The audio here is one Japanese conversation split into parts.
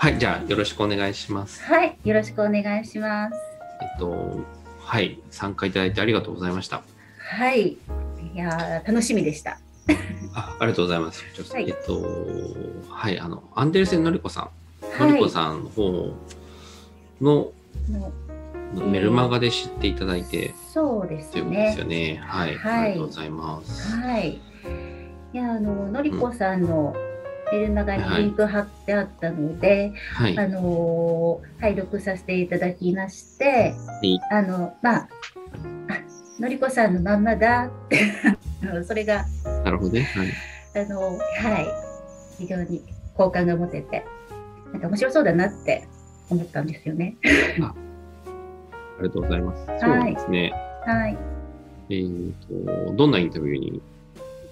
はい、じゃあよろしくお願いします。はい、よろしくお願いします。えっと、はい、参加いただいてありがとうございました。はい、いやー楽しみでした。あありがとうございます。ちょっとはいえっと、はい、あの、アンデルセンのりこさん、のはいりこさんの方ののメルマガで知っていただいて、そうですということですねよ。ね。はい、はいありがとうございます。はい。いやあののりこさんのメルマガにリンク貼ってあったので、はい、あのー拝読させていただきまして、いあのまああのりこさんのまんまだってあのそれがなるほどね。はい、あのはい非常に好感が持ててなんか面白そうだなって思ったんですよね。ありがとうございます。そうですね。はい。えっと、どんなインタビューにい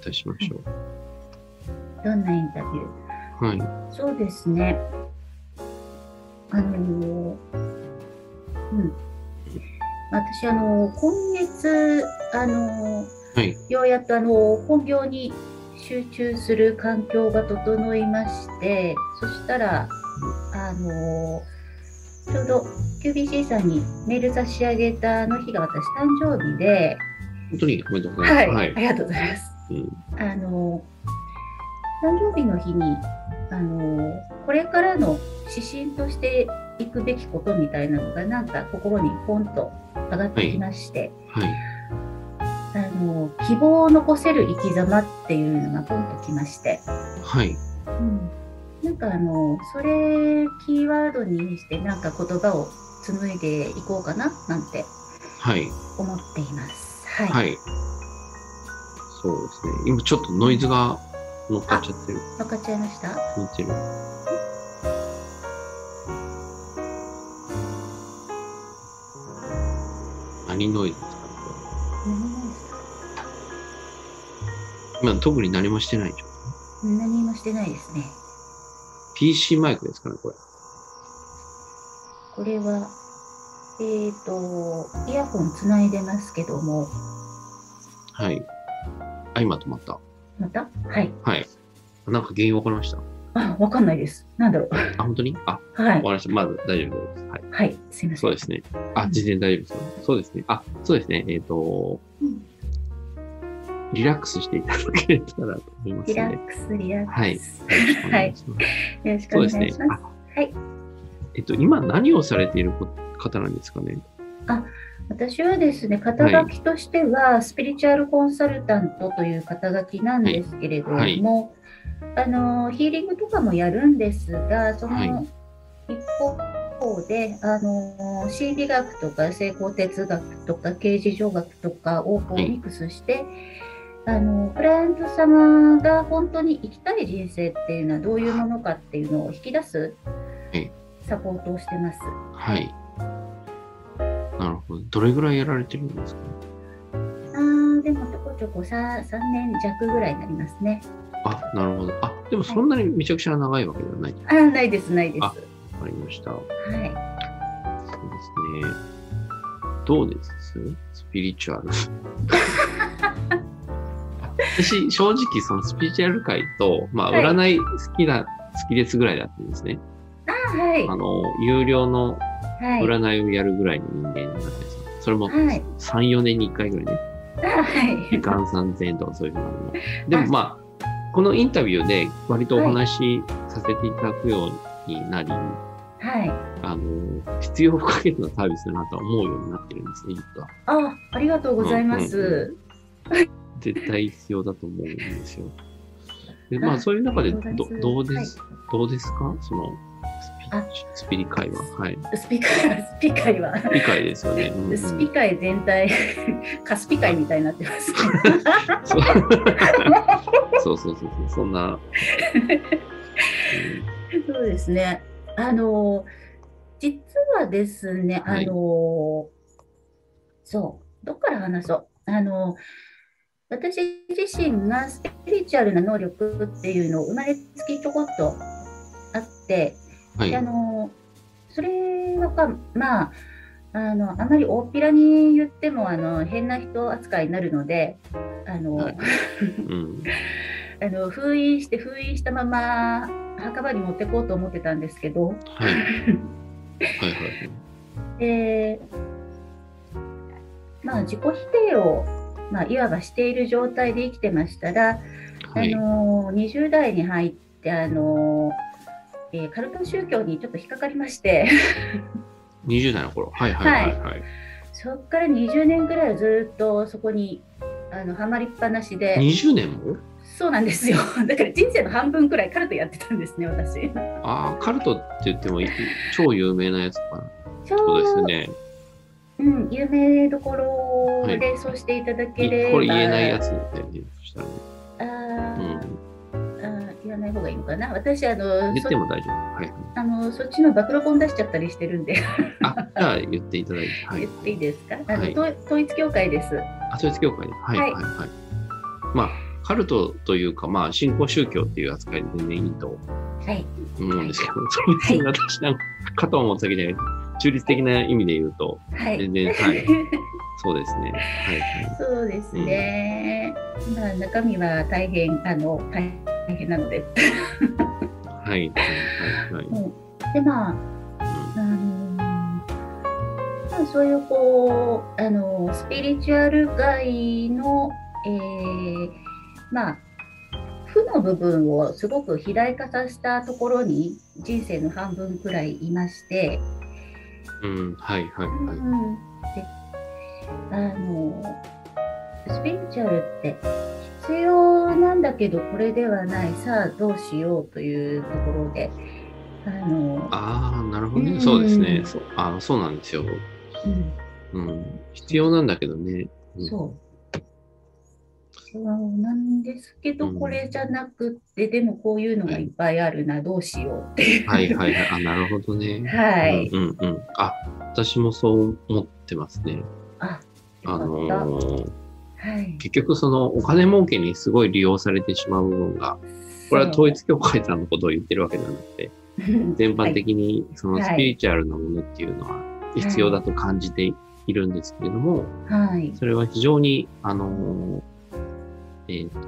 たしましょどんなインタビュー？う。はい、そうですね。あのーうん。私、あのー今月、あのーはい、ようやく、あのー本業に集中する環境が整いまして、そしたら、あのーちょうど QBC さんにメール差し上げたあの日が私誕生日で、本当におめでとうございます。はい、ありがとうございます。うんあの誕生日の日にあのこれからの指針としていくべきことみたいなのがなんか心にポンと上がってきまして、はい、あの希望を残せる生き様っていうのがポンときまして、はい、うん、なんかあのそれキーワードにしてなんか言葉を紡いでいこうかななんてはい、思っています。はい、はい。そうですね。今ちょっとノイズが乗っかっちゃってる。分かっちゃいました？乗ってる。何ノイズですか？何もですかれ今特に何もしてない。何もしてないですね。PC マイクですかね、これ。これは、えっ、と、イヤホンつないでますけども、はい。あ、今止まった。また？はい。はい。なんか原因わかりました？あ、わかんないです。なんだろう。あ、本当に？あ、はいわか。りました。まず大丈夫です。はい。はい。すいません。そうですね。あ、事前大丈夫ですよ。そうですね。あ、そうですね。えっ、と、うんリラックスしていただけたらと思いますリラ。ックス、リラックス。はい。よろしくお願いします。よろしくそうですねお願いし。ます。あはい。えっと、今何をされている方なんですかね？私はですね、肩書きとしては、スピリチュアルコンサルタントという肩書きなんですけれども、はい。あのヒーリングとかもやるんですが、そのはい。一方で、あの心理学とか成功哲学とか刑事上学とかをミックスして、あのクライアント様が本当に生きたい人生っていうのはどういうものかっていうのを引き出すはい。サポートをしてます。はい。なるほど。どれぐらいやられてるんですか？あーでもちょこちょこ 3, 3年弱ぐらいになりますね。あ、なるほど。あ、でもそんなにめちゃくちゃ長いわけではない。わあーないです、ないです。あはかりました。そうい。ですね。どうです？スピリチュアル。私、正直、そのスピリチュアル界と、まあ、はい占い好きな、好きですぐらいだったんですね。あーはい。あの、有料のはい。占いをやるぐらいの人間になってですそれもはい3、4年に1回ぐらいね。あはい。時間3000円とかそういうのがあるの。でもまあ、このインタビューで割とお話しさせていただくようになり、はい。あの、必要不可欠なサービスだなとは思うようになってるんですね、実は。あ、ありがとうございます。絶対必要だと思うんですよ。で、まああそういう中でどどうです、どうですか？そのあスピ、リ界は。はい。スピ界は、スピ界は。スピ界ですよね。うんうんスピ界全体、カスピ界みたいになってます。そうそうそうそうそう、そんな。そうですね。あの、実はですね、あはいの、そう、どっから話そう。あの、私自身がスピリチュアルな能力っていうのを生まれつきちょこっとあって、はいであ。のそれはかまああのあまり大っぴらに言ってもあの変な人扱いになるのであの、はい うん。あの封印して封印したまま墓場に持ってこうと思ってたんですけど、はい。はいはい。で、まあ、自己否定を、まあ、いわばしている状態で生きてましたら、はい。あの20代に入って、あのえーカルト宗教にちょっと引っかかりまして、20代の頃。はいはいはいはい。そこから20年ぐらいはずっとそこにあのハマりっぱなしで、20年も？そうなんですよ。だから人生の半分くらいカルトやってたんですね、私。ああ、カルトって言ってもい超有名なやつかな。そうですうね。うん、有名どころでそうしていただければ、これ言えないやつだよね。そしたらね。あー、うん。あー言わない方がいいのかな？私、あの、そ言っても大丈夫。はい。あのそっちの暴露本出しちゃったりしてるんで、あ、じゃあ言っていただいて。はい言。っていいですか、あのはい統統一教会です。あ、統一教会で。はいははいいはい。まあ、カルトというか、まあ、信仰宗教っていう扱いで全然いいとはい。思うんですけど、そういう私なんか、かと思った時に、中立的な意味で言うと、はい。全然、はい。そうですね。はいはい。そうですね。まあ、中身は大変、あの、大変なので。はい。はい。はい。はいで、まあ、あのまあ、そういうこうあのスピリチュアル界の、えーまあ負の部分をすごく肥大化させたところに人生の半分くらいいまして、うん。はい。はい。うんはい。であのスピリチュアルって必要なんだけどこれではないさあどうしようというところであの、ああ、なるほどね。うんそうですね。そうあそうなんですよ。うんうん。必要なんだけどね。うんそう。そうなんですけど、うんこれじゃなくって、でもこういうのがいっぱいあるな、どうしようっていう。はいはいはい。あ、なるほどね。はい。うんうんうん。あ、私もそう思ってますね。あ、あの。ーはい。結局そのお金儲けにすごい利用されてしまう部分が、これは統一教会さんのことを言ってるわけじゃなくて、全般的にそのはいスピリチュアルなものっていうのは必要だと感じているんですけれども、はい。それは非常に、あのーえっ、と、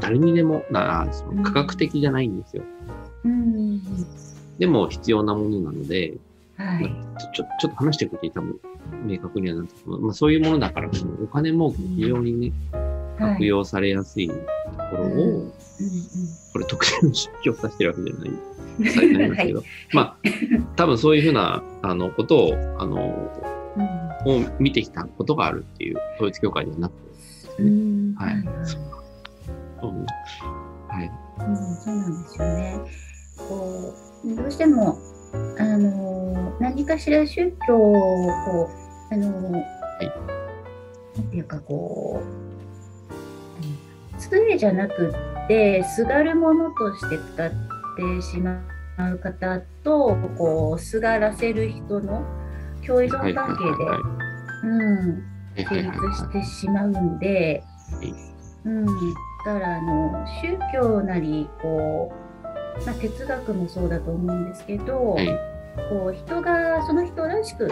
誰にでもな、その科学的じゃないんですよ。うん。でも必要なものなので、はい。ちょちょちょっと話していくと多分明確にはなってまあ、そういうものだから、お金儲けに非常にね、はい。悪用されやすいところを、うんうんこれ特定の宗教を指してるわけじゃない、されてないんですけど、はまあ、多分そういうふうな、あの、ことを、あの、うん。を見てきたことがあるっていう、統一教会ではなくて、うん。はい。はいそうね。はい。うん、そうなんですよね。こうどうしてもあの何かしら宗教をこうあの、なんていうかこう杖じゃなくってすがるものとして使ってしまう方とこうすがらせる人の共依存はいはい関係で、はい。うん、はいはいはい。成立してしまうんで、はい。うん、だからあの宗教なりこう、まあ、哲学もそうだと思うんですけど、はいこう人がその人らしく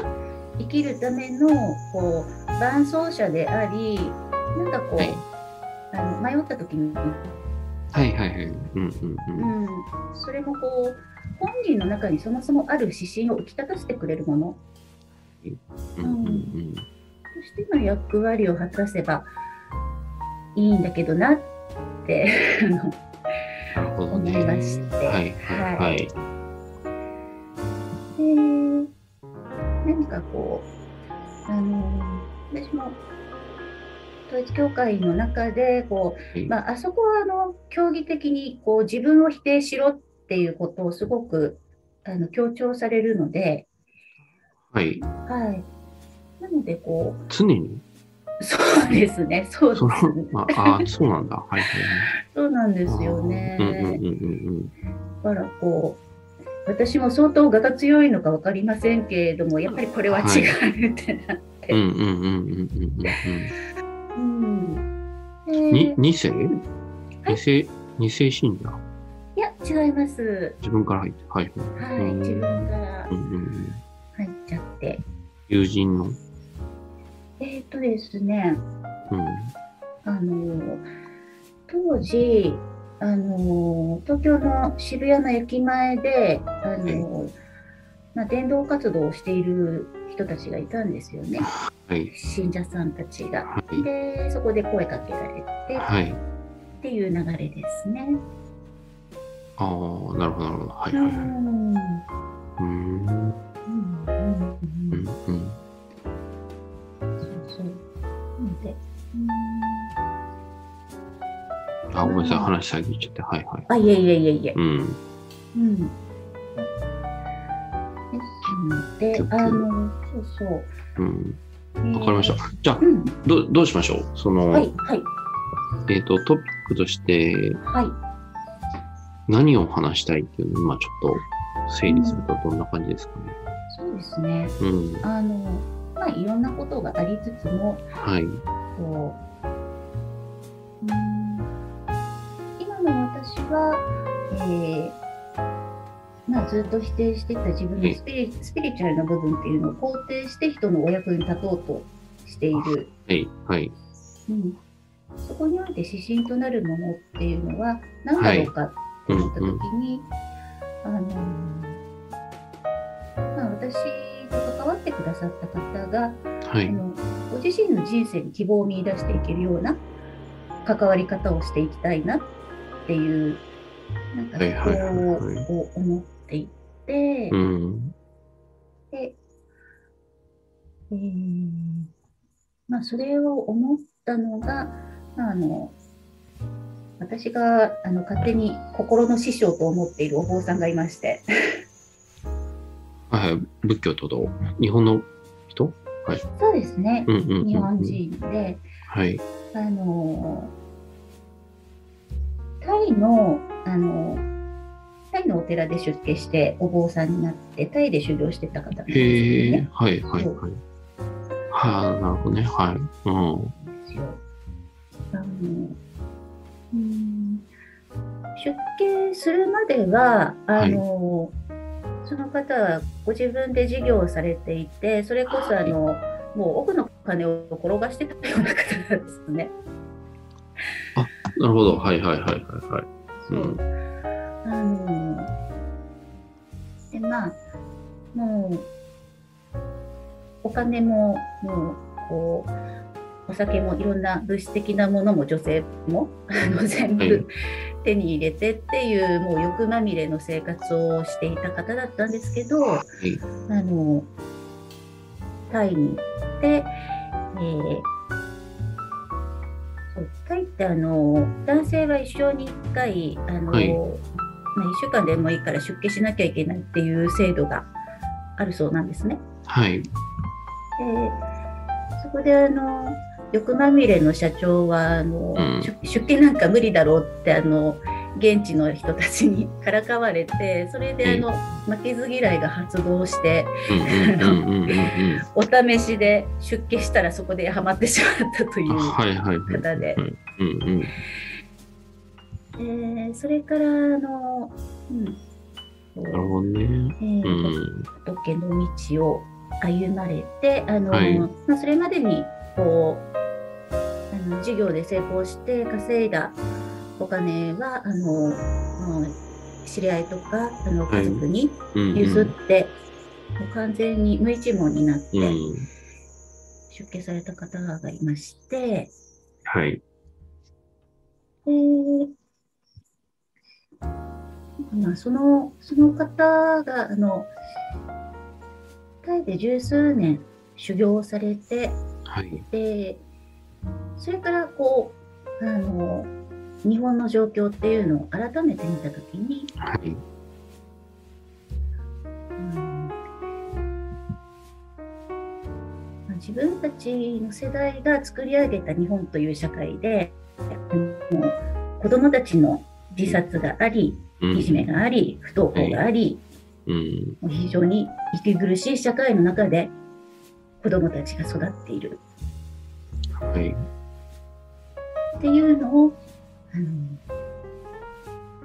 生きるためのこう伴走者でありなんかこう、はいあの迷った時に、はいはいはい。うんうんうん。うん、それもこう本人の中にそもそもある指針を浮き立たせてくれるものうんうんうん。としての役割を果たせばいいんだけどなってなるほどね。思いましてはいはいはい。で何かこうあの私も統一教会の中でこう、はいまあ、あそこはあの競技的にこう自分を否定しろっていうことをすごくあの強調されるので、はい。はい、なのでこ常に？うそうですねそうですそねの、ああ、そうなんだ。はいはいそうなんではい。すよね。うんうんうんうんだからこう私も相当我が強いのか分かりませんけれどもやっぱりこれは違うってなって、うん。うんうんうんうんうんうんうん。でに、二世？はい二世、二世信者？いや違います自分から入って。はいはい。自分からうんうんうん。入っちゃって友人の？えっ、とですねうん。あの当時あの東京の渋谷の駅前で、あのまあ、伝道活動をしている人たちがいたんですよね、はい。信者さんたちが。はい。で、そこで声かけられてはい。っていう流れですね。ああ、なるほど、なるほど。はい、うはい、はい。んうーん。うんうんううんん、うん。あ、ごめんなさい。話遮っちゃって。はい、はい。あ、いえいえいえいえ。うん。うん。ですので、あの、そうそう。うん。えーわかりました。じゃあ、うん。どうどうしましょう？その、はい、はい、えっ、と、トピックとしてはい。何を話したいっていうのを今ちょっと整理するとどんな感じですかね？そうですね。うん。あの、まあ、いろんなことがありつつも、はい。こう、うん、今の私は、えーまあ、ずっと否定してきた自分のスピリスピリチュアルな部分っていうのを肯定して人のお役に立とうとしている、はい。はい。うん、そこにおいて指針となるものっていうのは何だろうかってうん思った時うん。に、あのまあ、私と関わってくださった方が、はい。あのご自身の人生に希望を見出していけるような関わり方をしていきたいなっていうなんかはいはいはいはいそこを思っていて、うん。で、えーまあ、それを思ったのが、まあ、あの私があの勝手に心の師匠と思っているお坊さんがいまして、はいはい。仏教と？ど日本の人？そうですね、うんうんうんうん。日本人で、はい。あのタイのあのタイのお寺で出家してお坊さんになってタイで修行してた方なんですよへえね。。はいはいはい。はあ、なるほどね。はい。うん。あのうん出家するまではあの、その方はご自分で事業をされていてそれこそあの、もう奥の金を転がしてたような方なんですね。なるほど。はいはいはいはいはい。そううんあのでまあもうお金ももうこうお酒もいろんな物質的なものも女性も あの全はい部手に入れてっていうもう欲まみれの生活をしていた方だったんですけどはい。あのタイに行って、えータイってあの男性は一生に1回あの、はいまあ、1週間でもいいから出家しなきゃいけないっていう制度があるそうなんですね。はい。でそこであの欲まみれの社長はあの、うん出出家なんか無理だろうってあの現地の人たちに からかわれてそれであの、負けず嫌いが発動してうんうんうんうんうんうん。お試しで出家したらそこでハマってしまったという。方で、それからあの、うん、なるほどね。えーうん。仏の道を歩まれてあの、はいまあ、それまでにこうあの事業で成功して稼いだお金はあの知り合いとかあのはい家族にうんうん譲って、もう完全に無一文になってうん。出家された方がいまして、はい。でまあ、そのその方があのタイで十数年修行をされてはい。でそれからこうあの日本の状況っていうのを改めて見たときに、はい。うんまあ自分たちの世代が作り上げた日本という社会であの子どもたちの自殺がありうんいじめがあり不登校があり、うん。もう非常に息苦しい社会の中で子どもたちが育っているはい。っていうのをあの、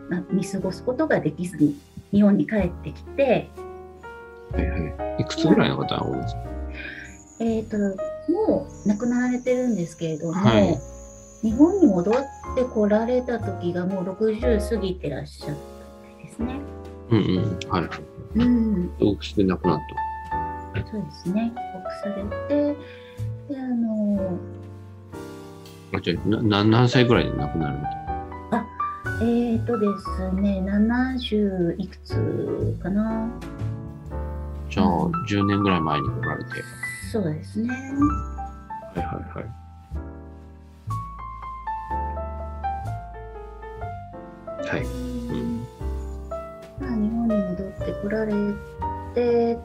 まあ、見過ごすことができずに日本に帰ってきて、はいはい。いくつぐらいの方が多いですか？えー、ともう亡くなられてるんですけれども、はい日本に戻ってこられた時がもう60過ぎてらっしゃったですね。うんうん。はい。うん、大きくなくなっそうですね。されて、で、あの、た。あ、じゃあ、なな何歳ぐらいで亡くなるの？えーとですね、70いくつかな？じゃあ、10年ぐらい前に来られて。そうですね。はいはいはい。はい。うん。まあ、日本に戻ってこられて、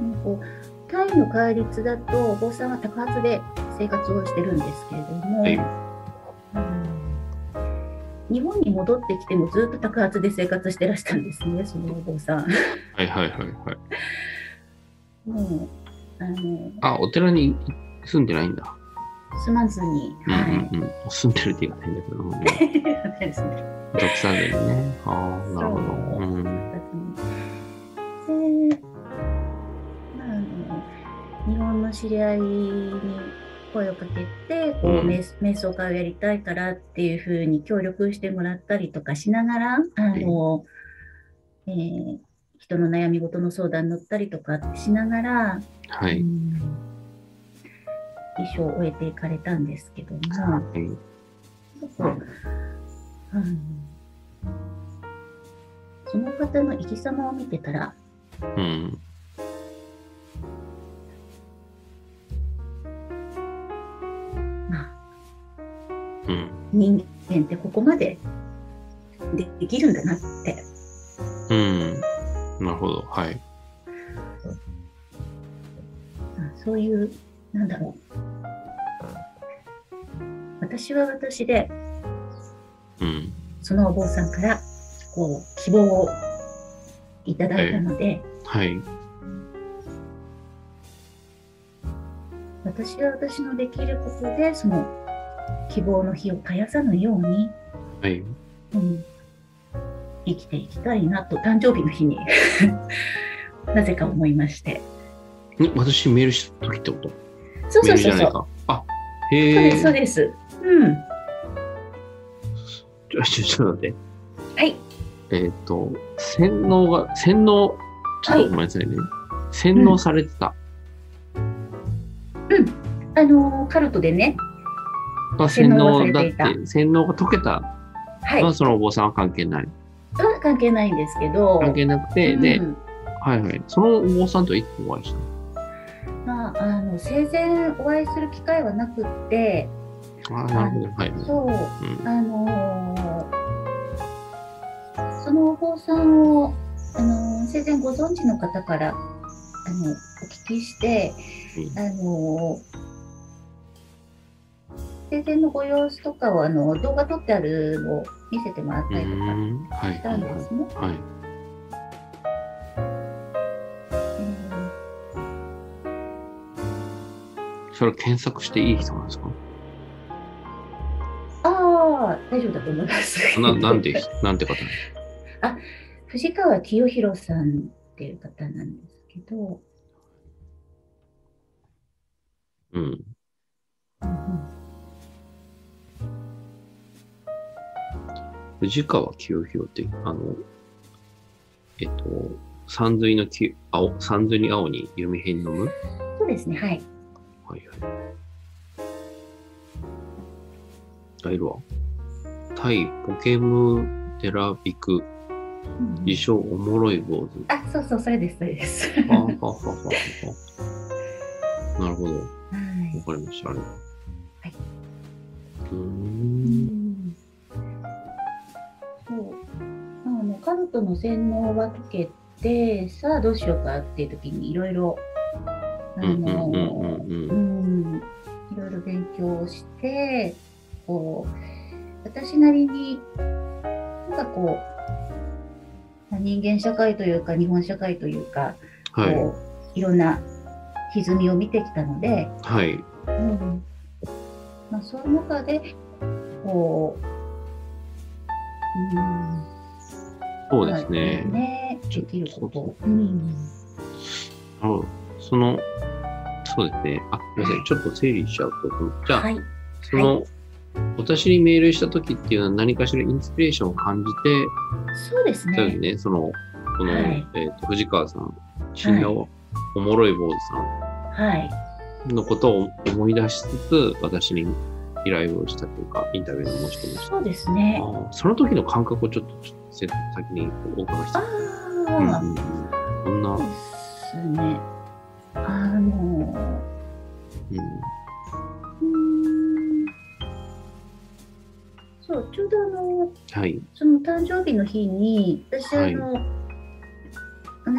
うんこうタイの戒律だとお坊さんは宅発で生活をしてるんですけれども、はいうん日本に戻ってきてもずっと宅発で生活してらしたんですね、そのお坊さん。はいはいはいはい。もうあのあ、お寺に住んでないんだ。住まずに、うんはい。うんうん。住んでるって言い方変だけど。うんですね独さずにね。ああ、なるほど。うん。日本の知り合いに声をかけてこう、うん瞑瞑想会をやりたいからっていうふうに協力してもらったりとかしながらあの、えー人の悩み事の相談に乗ったりとかしながら、はい。うん一生を終えていかれたんですけども。はい。そうあのその方の生き様を見てたら、うん。人間ってここまででできるんだなって、うん。なるほど。はい。まあそういう、なんだろう。私は私で、うん。そのお坊さんから、こう、希望をいただいたので、はい。私は私のできることで、その希望の火を絶やさぬように、はい。うん、生きていきたいなと誕生日の日に なぜか思いましてん私メールした時ってこと？そうそうそうそう。あ、そうへえ。ですそうですうんちょ、ちょ、っと待って。はいえっ、と、洗脳が、洗脳、ちょっとごめんなさいね。洗脳されてた。あのカルトでねあ洗洗脳脳だって洗脳が解けたはいのはそのお坊さんは関係ない。は関係ないんですけど関係なくて、でう、んはいはい。そのお坊さんといつお会いしたの？まあ、あの生前お会いする機会はなくってあなるほど。はい。そううん。あのそのお坊さんを、あの生前ご存知の方からあのお聞きして、うんあの生前のご様子とかをあの動画撮ってあるのを見せてもらっうたりとかしたはいはい。んですね。はい。それ検索していい人なんですか？ああ、大丈夫だと思います。ななんて、なんて方藤川清弘さんっていう方なんですけど、うん。藤川清弘って、あの、えっと、三髄のき青、三髄に青に弓編のむそうですね、はい。はいはい。あ、いるわ。タイポケムテラビク、うん自称おもろい坊主。あ、そうそう、それです、それです。はあ、はあはあは。なるほど。わはいかりました。あれ。うんカルトの洗脳は解けて、さあどうしようかっていう時にいろいろ、あの、いろいろ勉強をして、こう、私なりに、なんかこう、まあ人間社会というか、日本社会というか、はい。こう、いろんな歪みを見てきたので、はい。うんまあ、そういう中で、こう、うん、そうですね。ね、ちょできることううん。その、そうですね。あ、すみません。ちょっと整理しちゃうと、じゃあ、はい、その、私にメールした時っていうのは何かしらインスピレーションを感じて、そうですね。ね、その、この、はいえっ、と、藤川さん、死んだお,、もろい坊主さはい。んのことを思い出しつつ、私に依頼をしたというか、インタビューの申し込みをした。そうですね。その時の感覚をちょっと先にお伺いしたあい。あ、うんこんな、ですね。あの、うん、うーん。そう、ちょうどあの、はい、その誕生日の日に、私、はい。あの、同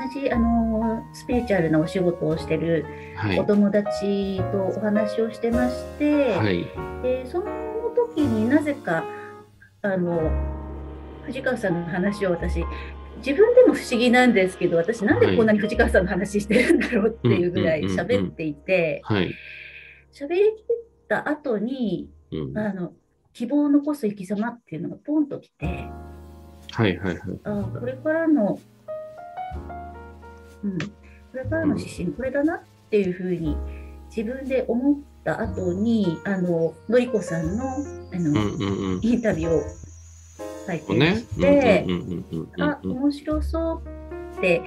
じあのスピリチュアルなお仕事をしてるはい。お、友達とお話をしてまして、はい、でその時になぜかあの藤川さんの話を私自分でも不思議なんですけど私なんでこんなに藤川さんの話してるんだろうっていうぐらい喋っていてはい、喋りきった後にうん、あの希望を残す生き様っていうのがポンときてはい、はい、はい、あこれからの、うん、これからの指針これだなっていうふうに自分で思った後にあののりこさんのあの、うん、うん、うん。インタビューを拝見ねし、て、うん、うん、あ、面白そうって、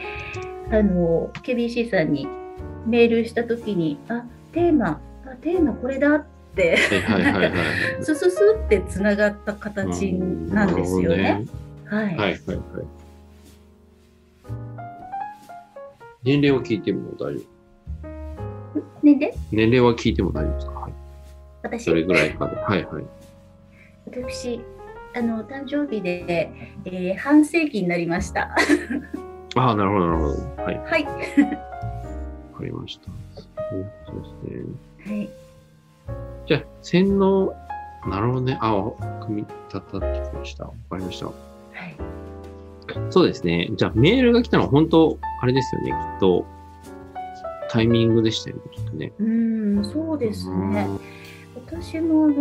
あの、KBC さんにメールしたときに、あ、テーマ、あ、テーマこれだって、はい、はい、はい、はい。スススってつながった形なんですよね。はい。はい、はい、はい。年齢は聞いても大丈夫ねで、年齢は聞いても大丈夫ですか？はい。私？そ、れぐらいかで。はい、はい。私、あの、誕生日で、えー半世紀になりました。ああ、なるほど、なるほど。はい、わはい。かりました。そうですね。はい。じゃあ、洗脳、なるほどね。ああ、組み立たってきました。わかりました。はい。そうですね。じゃあ、メールが来たのは本当、あれですよね。きっと、タイミングでしたよね、きっとね。うーん、そうですね。私もあの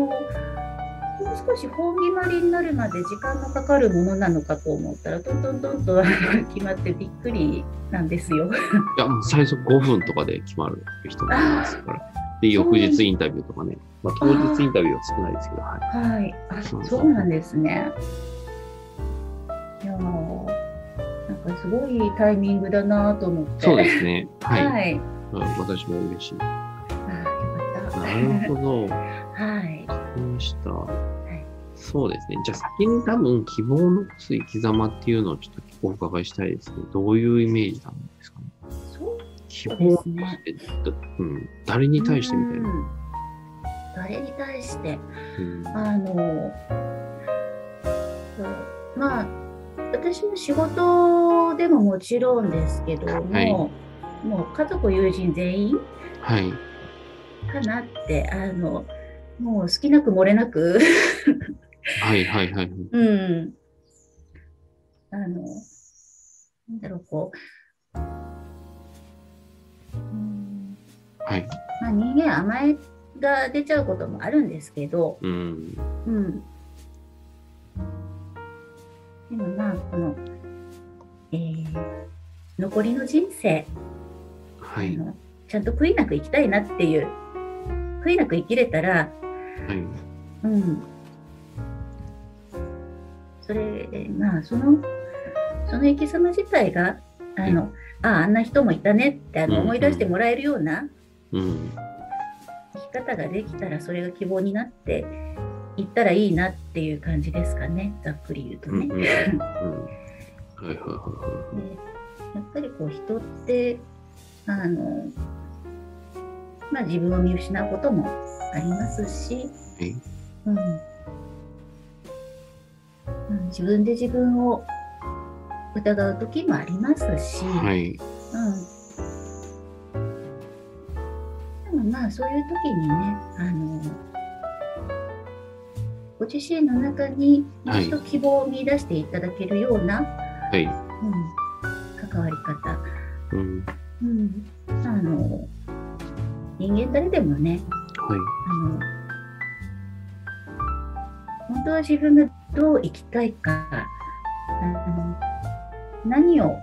もう少し本決まりになるまで時間のかかるものなのかと思ったらトントントンと決まってびっくりなんですよ。いや、もう最初5分とかで決まる人もいますから。で、翌日インタビューとかね。まあ、当日インタビューは少ないですけど、はい。はい、あそうなんですね。なんかすごいタイミングだなと思って。そうですね。はい。はい。うん私も嬉しい。あーよかった。なるほど。わはい。かりました。いそうですね。じゃあ先に多分希望を残す生き様っていうのをちょっとお伺いしたいですけど、どういうイメージなんですかね？そう希望を残すって、どうん、誰に対してみたいな？うん誰に対して？うんあのまあ私も仕事でももちろんですけども、はいもう家族友人全員はい。かなってあのもう好きなく漏れなく はいはいはい。うんあのなんだろうこう、うんはい。まあ、人間甘えが出ちゃうこともあるんですけど、うん。うん。でもまあ、この、えー残りの人生、はい。あのちゃんと悔いなく生きたいなっていう、悔いなく生きれたら、はい。うん。それで、まあ、その、その生き様自体が、あの、ああ、あんな人もいたねってあの思い出してもらえるようなうん。生き方ができたら、それが希望になっていったらいいなっていう感じですかね、ざっくり言うと。ね。うん。はいはいはいはでやっぱりこう人ってあの、まあ、自分を見失うこともありますし。うんうん、自分で自分を疑う時もありますし、はい。うん、でもまあそういう時にねあのご自身の中に一度希望を見出していただけるような、はい。うん、関わり方うん。うん、あの人間誰でもねはい。あの本当は自分がどう生きたいかあの何を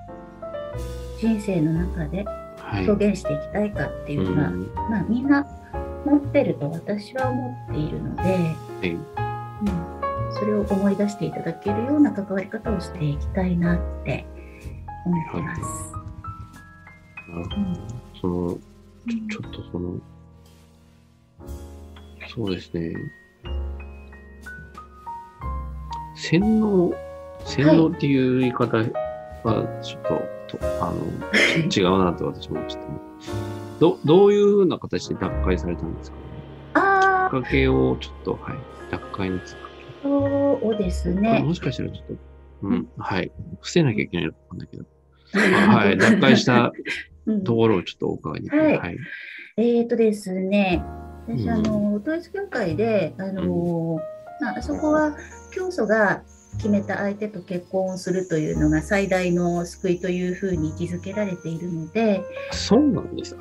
人生の中ではい。表現していきたいかっていうのは、うんまあみんな持ってると私は思っているので、はい。うん、それを思い出していただけるような関わり方をしていきたいなって思ってます。なるほど。うんその、ちょちょっとその、そうですね。洗脳、洗脳っていう言い方はちょっと、とあの、違うなって私もちょっと。ど、どういうふうな形で脱会されたんですか？かけをちょっと、はい、脱会のきっかあ、そうですけ。ね。もしかしたらちょっと、うん、はい、伏せなきゃいけないのかもだけど、あはい、脱会した うんところをちょっとお伺いできる。はいはい。えーとですね、私、うんあの統一教会で、あのまああそこは教祖が決めた相手と結婚をするというのが最大の救いというふうに位置づけられているので、そうなんです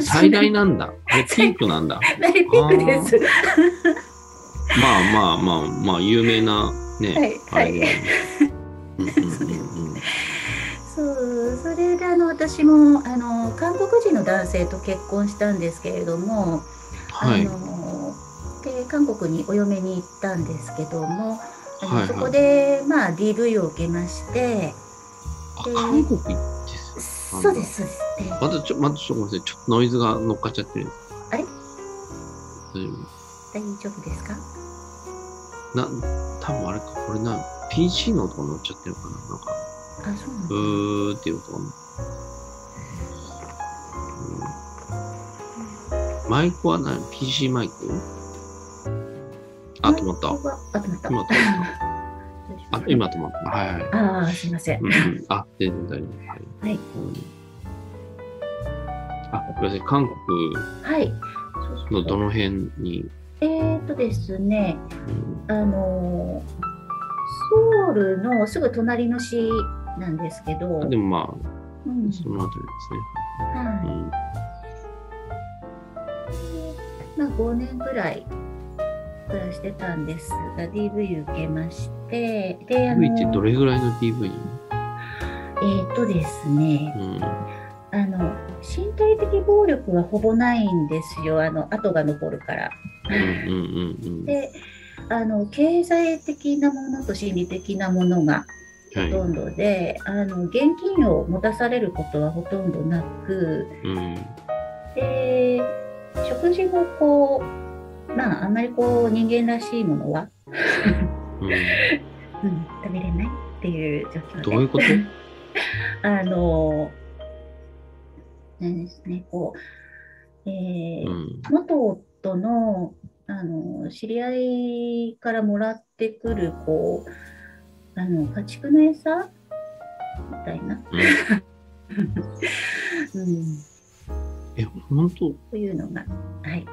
最大なんだ。ピークなんだ。大ピークです。まあまあまあまあ、有名なね、はいそうそれであの私もあの韓国人の男性と結婚したんですけれども、はい。あので韓国にお嫁に行ったんですけども、あのはいはいそこで、まあ、DV を受けまして、あ韓国です。そうです、そうです。でまたちょ、またちょっとごめんなさい。ちょっとノイズが乗っかっちゃってる。あれ？大丈大丈夫ですか？夫な、多分あれか、これな、PC の音が乗っちゃってるかな。なんか、あ、そうなんうだ。ーっていう音が、うんマイクは何 ?PC マイク？あ、止まった。あ、止まった。今止まった。あ、今止まった。はいはい。ああ、すいません。うんうんあ、全然大丈夫。はい。はいうんあ、すみません。韓国はい。のどの辺に、えーとですね、うんあのーソウルのすぐ隣の市なんですけど、あでもまうんあ、そのあたりですね。はうんいまあ、5年ぐらい暮らしてたんですが、DV 受けまして、DV ってどれぐらいの DV? えーとですね、うん。あの身体的暴力はほぼないんですよ、あの跡が残るから。うんうんうんうん。であの経済的なものと心理的なものがはい。ほとんどで、あの現金を持たされることはほとんどなくうん。で食事もこうまああんまりこう人間らしいものは、うん。うん、食べれないっていう状況で。どういうこと？あのなんですねこう、えーうん。元夫のあの知り合いからもらってくるこうあの家畜の餌？みたいな、うん。うん、え、本当というのがはい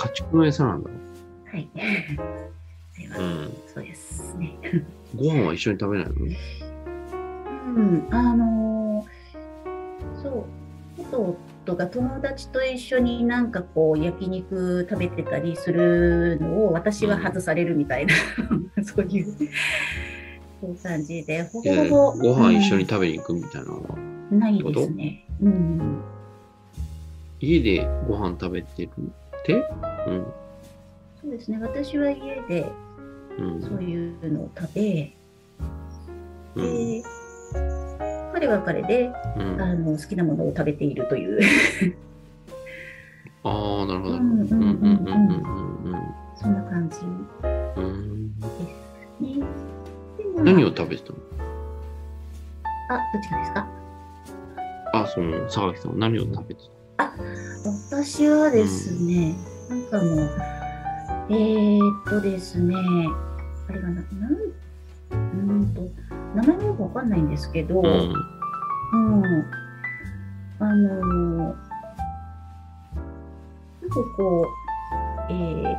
家畜の餌なんだ。はい。すいませんうん。そうですね。ご飯は一緒に食べないの？うんあのそう。元夫が友達と一緒になんかこう焼肉食べてたりするのを私は外されるみたいな、そういうそういう感じでほぼほぼご飯一緒に食べに行くみたいなのは、うん。ないですね。うん。家でご飯食べてるって？うん。そうですね私は家でうん。そういうのを食べ、うん。で彼は彼でうん、あの好きなものを食べているというああ、なるほど。ううんんうんんうんんうううんうんそんな感じうんうん。ね。でも何を食べてたの？あどっちかですか？あ、その、榊さんは何を食べて私はですね、なんかもう、えー、っとですね、あれがな、なん、うーんと、名前もよくわかんないんですけど、たうん、あのー、なんかこう、えー、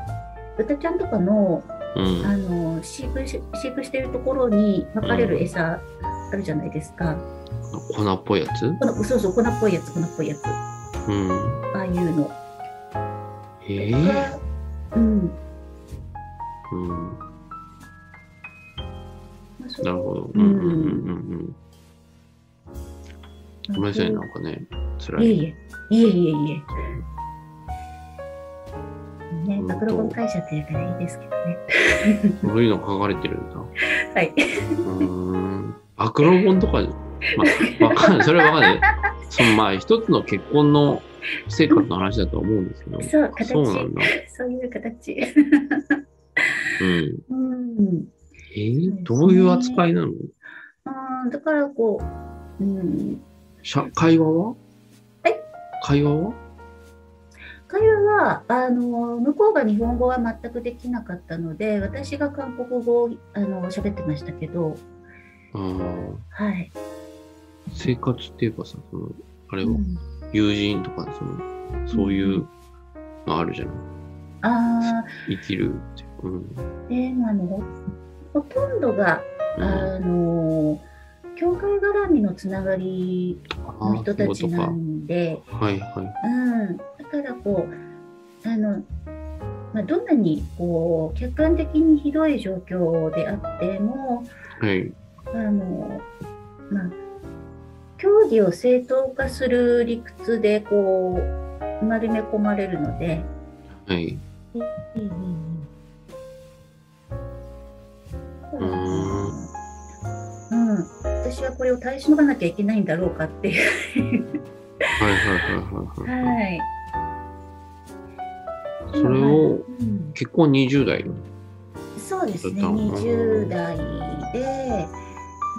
豚ちゃんとかの、うん。うん。あのー飼育し、飼育してるところにまかれる餌あるじゃないですか。粉っぽいやつ？そうそう、粉っぽいやつ、粉っぽいやつ。うん。ああいうの。ええがうん。うん。なるほど。うんうんうんうんうん。ごめんなさい、ななんかね、辛い。いえいえ、いえいえいえ。ね、暴露本書いちゃってるからいいですけどね。そういうの書かれてるんだ。はい。うーん。暴露本とか、まあ、わかんない。それはわかんない。そのまあ、一つの結婚の生活の話だとは思うんですけど。そう形そうなんだ。そういう形。うん。うん。えー、どういう扱いなの？あーだからこう、うん、しゃ会話は？はい会話は？会話はあの向こうが日本語は全くできなかったので私が韓国語をあの喋ってましたけど、はい。生活っていうかさ、その、あれは、うん友人とか、その、そういうのあるじゃないあ生きるって。うん。ーでもあのほほとんどが、うん、あの教会絡みのつながりあの人たちなんで。はいはい。うん、だからこうあの、まあ、どんなにこう客観的にひどい状況であってもはい。あの、まあ、競技を正当化する理屈でこう丸め込まれるので。はい。うんうーんうん、私はこれを耐え忍ばなきゃいけないんだろうかっていう。はいはいはいはいはい。はい。それをうん結婚20代の？そうですね、だったの20代で、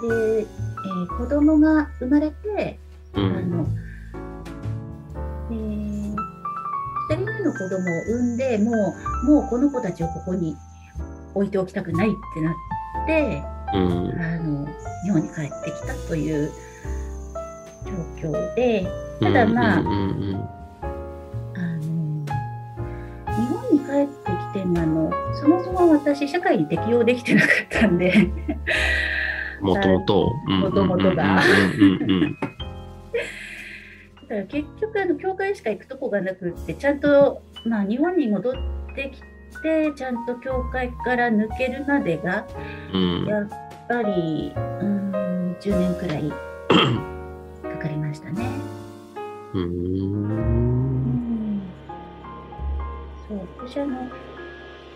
で、えー子供が生まれて、あうん。の、えー、2人目の子供を産んで、もう、もうこの子たちをここに置いておきたくないってなって、うん。あの、日本に帰ってきたという状況で、ただまあうんうんうんあの日本に帰ってきてあのそもそも私社会に適応できてなかったんでもともと。もともとがだから結局あの教会しか行くとこがなくってちゃんと、まあ、日本に戻ってきてちゃんと教会から抜けるまでがうん。やっぱりうん10年くらいかかりましたね。うんんそう私あの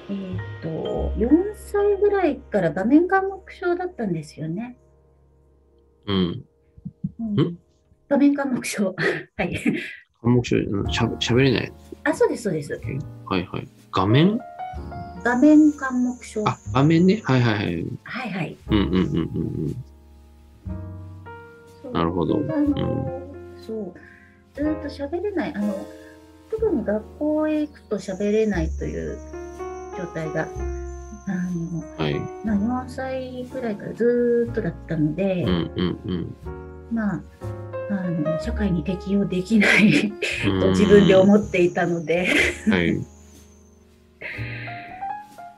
えっ、と4歳ぐらいから場面緘黙症だったんですよね。うん。うんん場面緘黙症はい。看護師うんしゃしゃべれない。あそうですそうです。はいはい。画面？場面緘黙症あ、画面ね。はいはいはい。はいはい。うんうんうんうんそうなるほどあの、そうずーっと喋れないあの特に学校へ行くと喋れないという状態があの、うん。はい。まあ、4歳くらいからずーっとだったので、うんうんうんまああの社会に適応できないうん。と自分で思っていたので、はい。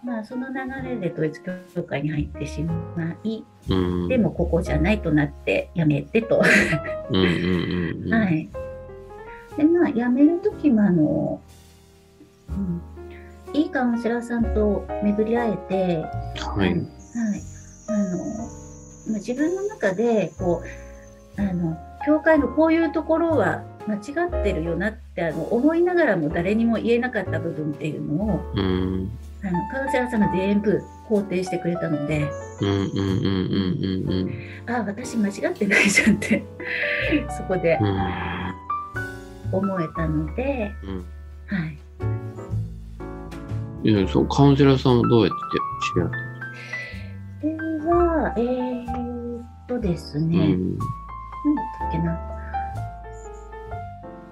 まあその流れで統一教会に入ってしまい、うん。でもここじゃないとなってやめてと。はい。で、まあ、辞めるときも、あの、うん、いいカウンセラーさんと巡り会えて、はい。はい。あの、まあ、自分の中で、こう、あの、教会のこういうところは間違ってるよなってあの思いながらも誰にも言えなかった部分っていうのをうん。あのカウンセラーさんが全部肯定してくれたのでうんうんうんうんうんああ私間違ってないじゃんってそこで。思えたので、うんはい、いや、そう、カウンセラーさんはどうやって知り合ったでは、えー、っとですね、うん。なんだったっけな。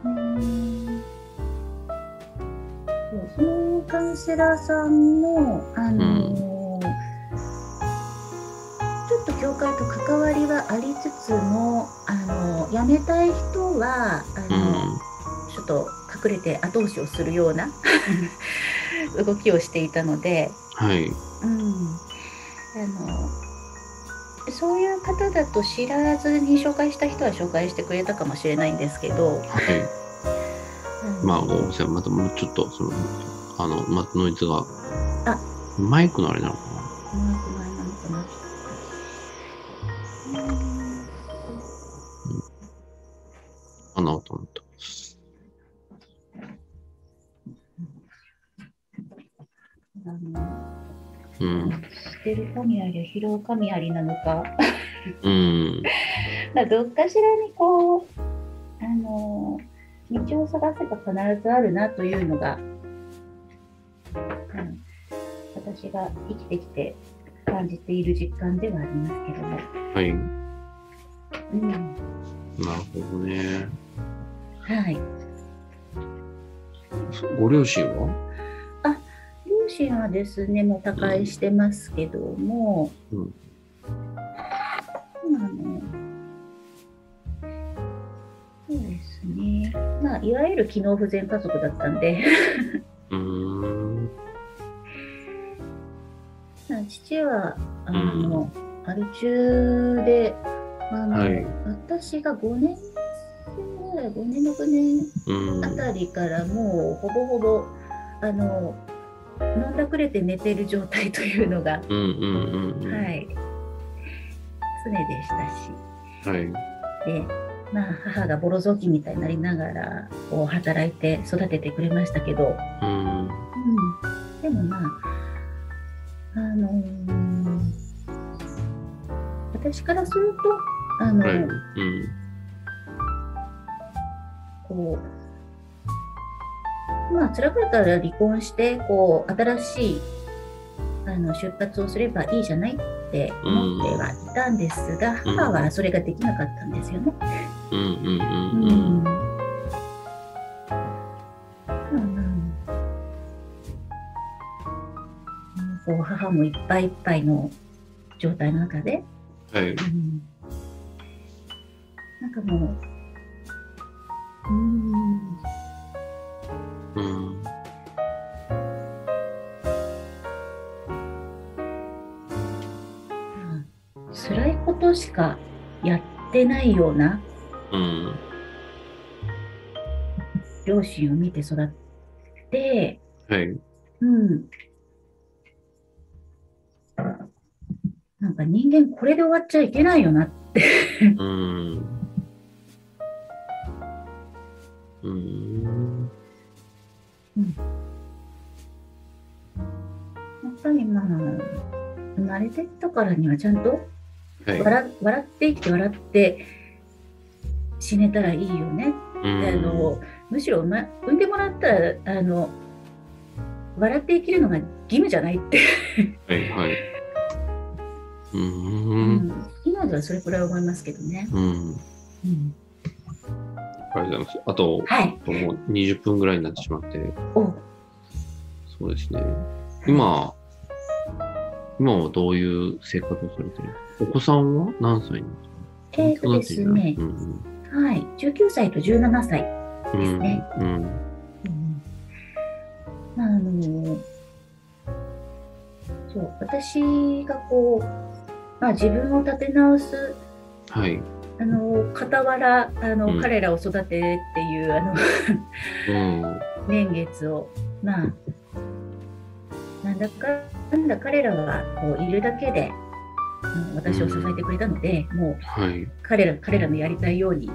うーん。そうそのカウンセラーさんも、あのーちょっと教会と関わりはありつつも、あのー辞めたい人はあの、ちょっと隠れて後押しをするような 動きをしていたので、はい。うん、あのそういう方だと知らずに紹介した人は紹介してくれたかもしれないんですけど、はい。あのまあ、ごめんなさい。またもうちょっと、その、あの、ま、ノイズが。あマイクのあれなのかうまくないなのかななと思った。うん。捨てる神あり拾う神ありなのかうん。まあどっかしらにこうあの道を探せば必ずあるなというのが、うん、私が生きてきて感じている実感ではありますけども、はい。なうん、るほどね。はいご両親は？両親はですねもう他界してますけども、うんまあねそうですねまあいわゆる機能不全家族だったんでうーん。まあ父はあの、アル中であの、はい私が5年生ぐらい5年6年うん。あたりからもうほぼほぼあの飲んだくれて寝てる状態というのが、うんうんうんうん。。はい常でしたしはい。で、まあ、母がボロ雑巾みたいになりながらこう働いて育ててくれましたけど、うん。うん、でもまああのー私からするとあの、はい。うん。こうまあ辛かったら離婚してこう新しいあの出発をすればいいじゃないって思ってはいたんですが、うん。母はそれができなかったんですよね。うんうんうんううん。ん。まあまあこう母もいっぱいいっぱいの状態の中で、はい。うん。なん。かもう、うーん、うん。まあ辛いことしかやってないようなうん。両親を見て育って、はい。うん。なんか人間これで終わっちゃいけないよなって。うん。うん。生まれてきたからにはちゃんとはい。笑笑って生きて笑って死ねたらいいよね。うあのん。むしろ、ま、産んでもらったらあの笑って生きるのが義務じゃないって、はいはい。う。うん今ではそれくらい思いますけどね。うん。うんありがとうございます。あと、はい。もう20分ぐらいになってしまって、おそうですね。今、今はどういう生活をされてる？お子さんは何歳なんですか？えーとですねう、んはい、19歳と17歳。うん。ですねうん。うん。うんまああのそう私がこう、まあ、自分を立て直すはい。あの傍らあの、うん彼らを育てっていうあのうん。年月をまあなんだかなんだ彼らはこういるだけで私を支えてくれたので、もうはい。彼ら彼らのやりたいように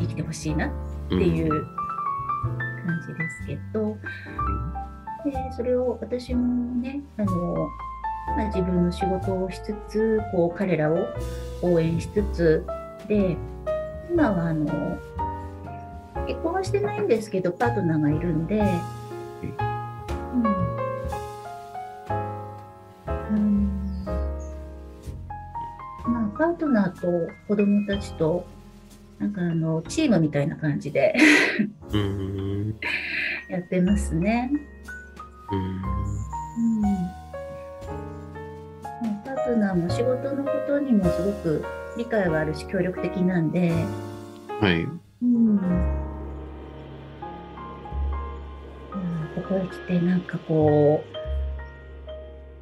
生きてほしいなうん。っていう感じですけど、でそれを私もねあの、まあ、自分の仕事をしつつこう彼らを応援しつつで今はあの結婚はしてないんですけどパートナーがいるんで、うんパートナーと子供たちとなんかあのチームみたいな感じでうん。やってますね。うん。うん、パートナーも仕事のことにもすごく理解はあるし協力的なんで、はい。うん、ここへ来てなんかこ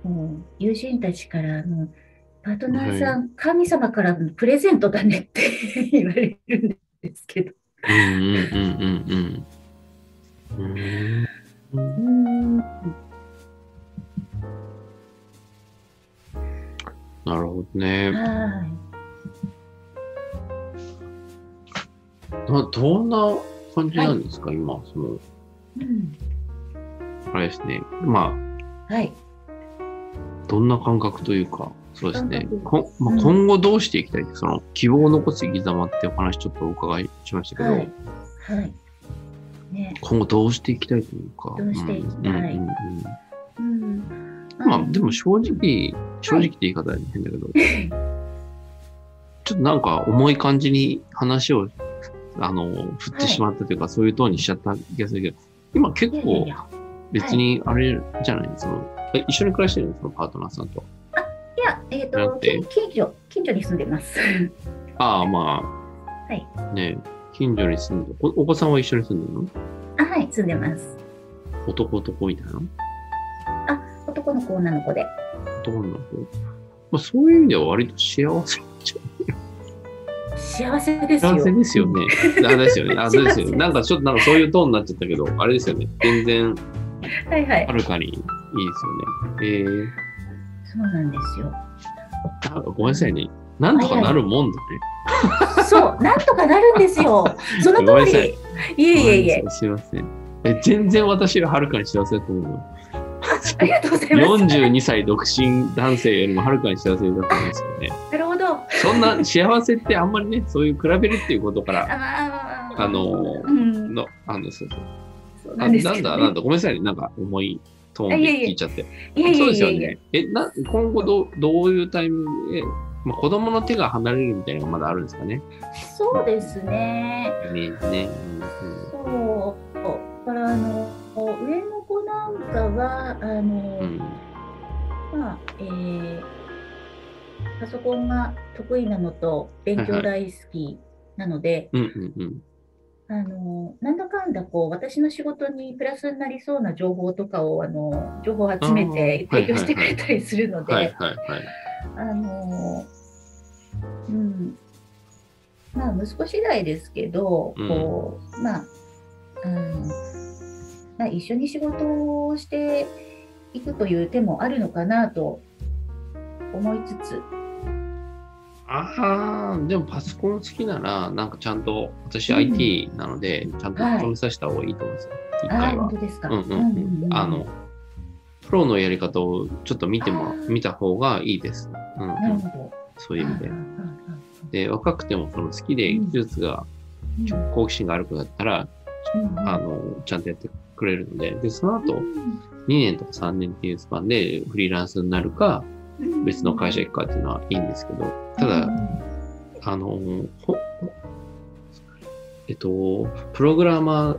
う、もう友人たちからあのパートナーさん、神様からのプレゼントだねって 言われるんですけど。うんうんうんうんうん。うんうんなるほどね。はいなどんな感じなんですか、今、その、うんあれですね。まはい。あ、どんな感覚というか、そうですね。こまあ、うん。今後どうしていきたい？って、その希望を残す生き様ってお話ちょっとお伺いしましたけど、はい。はい。ね。今後どうしていきたいというか。どうしていきたい？うん。うんうんうん。まあでも正直、正直って言い方は変だけど、ちょっとなんか重い感じに話を、あの、振ってしまったというか、そういうトーンにしちゃった気がするけど、今結構別にあれじゃない、その、え一緒に暮らしてるの？そのパートナーさんと。いや、えっ、と、だって？近近所、近所に住んでます。ああ、まはい。あ、ね近所に住んで、おお子さんは一緒に住んでるの？あ、はい、住んでます。男男みたいな？男の子、女の子で。男の子？まあ、そういう意味では割と幸せじ幸せですゃよ。幸せですよね。あですよね。あ、そうですよね。なんかちょっとなんかそういうトーンになっちゃったけど、あれですよね。全然はいはいは。るかにいいですよね。えそうなんですよ。ごめんなさいね。なんとかなるもんだね。そう、なんとかなるんですよ。その。通り。いえいえいえ。すいません。え、全然私がはるかに幸せだと思うよ。ありがとうございます。42歳独身男性よりもはるかに幸せだと思うんですよね。なるほど。そんな幸せってあんまりね、そういう比べるっていうことかあら、まあ、あのうん、の、あの、そうそう。そうあなんだ、ね。なんだ、ごめんなさいね。なんか重いトーンで聞いちゃって。いやいそうやいやいやですよね。え、な、今後どう、どういうタイミングで、まあ、子供の手が離れるみたいなのがまだあるんですかね。そうですね。イメージね。そう。だから、あの、上の子なんかは、あの、うん。うん。まあ、えーパソコンが得意なのと、勉強大好きなので、うんうんうん。あの、なんだかんだこう、私の仕事にプラスになりそうな情報とかを、あの、情報を集めて提供してくれたりするので。あの、うん、まあ、息子次第ですけど、うん。こう、まあ、あの、まあ、一緒に仕事をしていくという手もあるのかなと思いつつ、ああ、でもパソコン好きなら、なんかちゃんと、私うん IT なので、ちゃんとはい止めさせた方がいいと思うんですよ。一ああ、回は本。当ですか。うんうんうん。あの、プロのやり方をちょっと見ても見た方がいいです。うん、うん。そういう意味でで、若くてもその好きで技術が、ああ好奇心がある子だったら、うんうんあの、ちゃんとやってくれるので、で、その後、2うん年とか3年っていうスパンでフリーランスになるか、うん別の会社行くかっていうのはいいんですけど、ただ、あの、ほえっと、プログラマ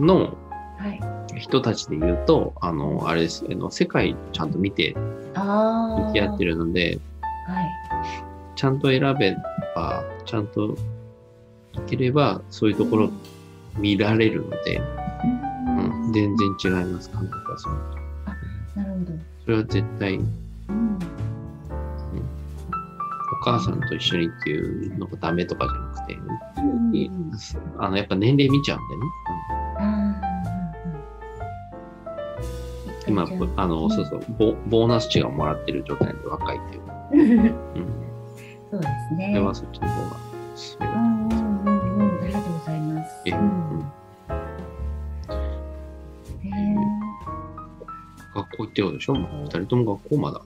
ーのはい。人たちで言うと、あの、あれです、あの世界ちゃんと見てああ。向き合ってるので、はい。ちゃんと選べば、ちゃんといければ、そういうところ見られるので、うんうん、全然違います、感覚はそう。なるほど。それは絶対、母さんと一緒にっていうのがダメとかじゃなくて、うんいあの、やっぱ年齢見ちゃうんでね。今、あの、うん。そうそう。ボ、ボーナス値がもらってる状態で若いっていう。うん。うん。そうですそね。れはそっちの方が、それがうんうんうんうん。ありがとうございます。ええ、ううん。学校行ってるでしょ？二人とも学校まだ。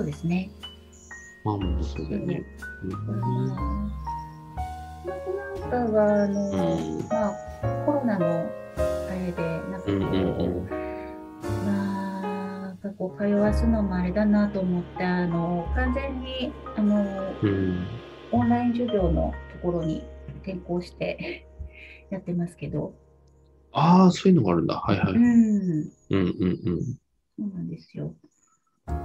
そうですね。まあまあ、そうだよね。うん。なんかは、あの、うんまあ、コロナのあれで、なんかこう、うんうんうんまあ、なんかこう、通わすのもあれだなと思って、あの、完全に、あの、うん。オンライン授業のところに転校して やってますけど、ああ、そういうのがあるんだ。はいはい。うん、うんうんそうなんですよ。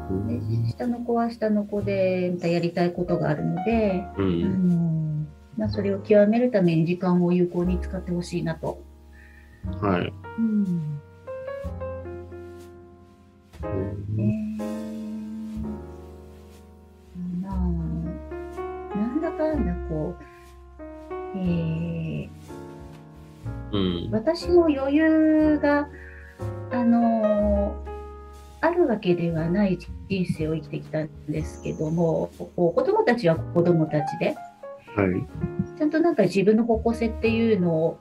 うん。で、下の子は下の子で、またやりたいことがあるので、うあん。のまあ、それを極めるために時間を有効に使ってほしいなと。はい。うんうんねまあ、なんだかんだこう、えーうん。私も余裕が、あのあるわけではない人生を生きてきたんですけども、こう子供たちは子供たちで、はい。ちゃんとなんか自分の方向性っていうのを、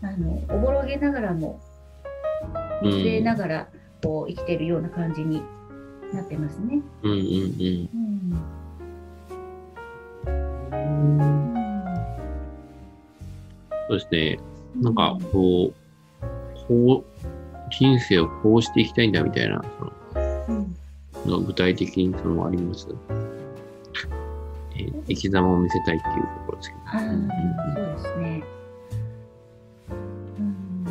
あの、おぼろげながらも、見据えながら、こう生きてるような感じになってますね。うんうんうんうん。そうですね。なんか、こう、こう、人生をこうしていきたいんだみたいな、そのうんの具体的にそのあります？えー生き様を見せたいっていうところですけど。うんうんそうですね。うんうん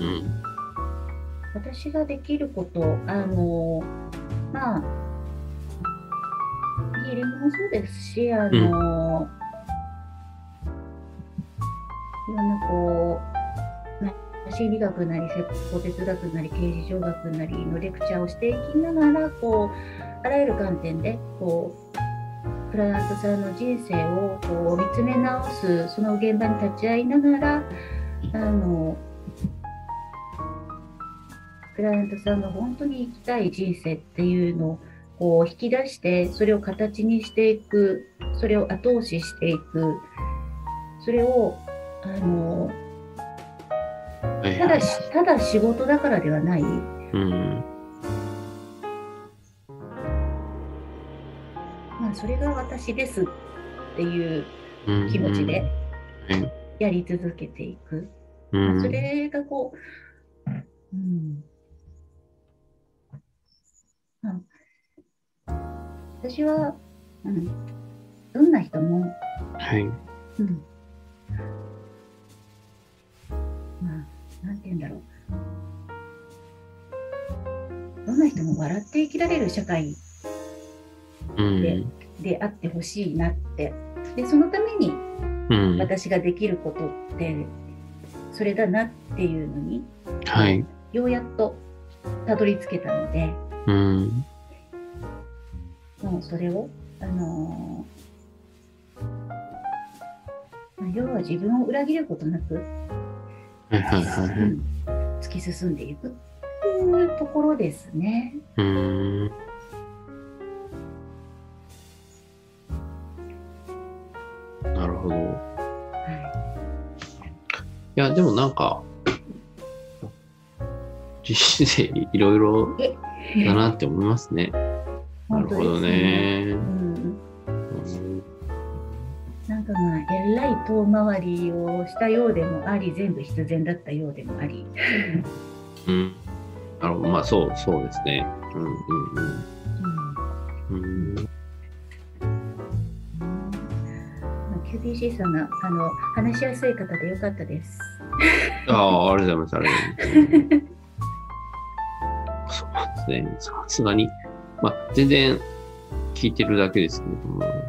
うんうん私ができること、あの、まあ、ヒーリングもそうですし、あの、いろんなこう、心理学なり、説法哲学なり、刑事上学なりのレクチャーをしていきながら、こう、あらゆる観点で、こう、クライアントさんの人生をこう見つめ直す、その現場に立ち会いながら、あの、クライアントさんが本当に生きたい人生っていうのをこう引き出してそれを形にしていくそれを後押ししていくそれをあのはいただしただ仕事だからではない。うん。まあそれが私ですっていううん気持ちではい。やり続けていく、うん。それがこう、うん。まあ私は、うん、どんな人もはい。うんまあ、なんて言うんだろう。どんな人も笑って生きられる社会うんでであってほしいなって。で、そのためにうん私ができることって、それだなっていうのに、はいようやっとたどり着けたので、うんもうそれを、あのーまあ要は自分を裏切ることなく、はいはいはい。突き進んでいく。っていうところですね。うん。なるほど。い。はやでもなんか人生いろいろい。だなって思いますね。なるほどねえらい遠回りをしたようでもあり、全部必然だったようでもあり。うん。なるほどまあそうそうですね。うんうんうん。うん。まあ QBC さん。があの話しやすい方でよかったです。ああ、ありがとうございます。ありがとうございます。そうですね。さすがに。まあ、全然聞いてるだけですけれども。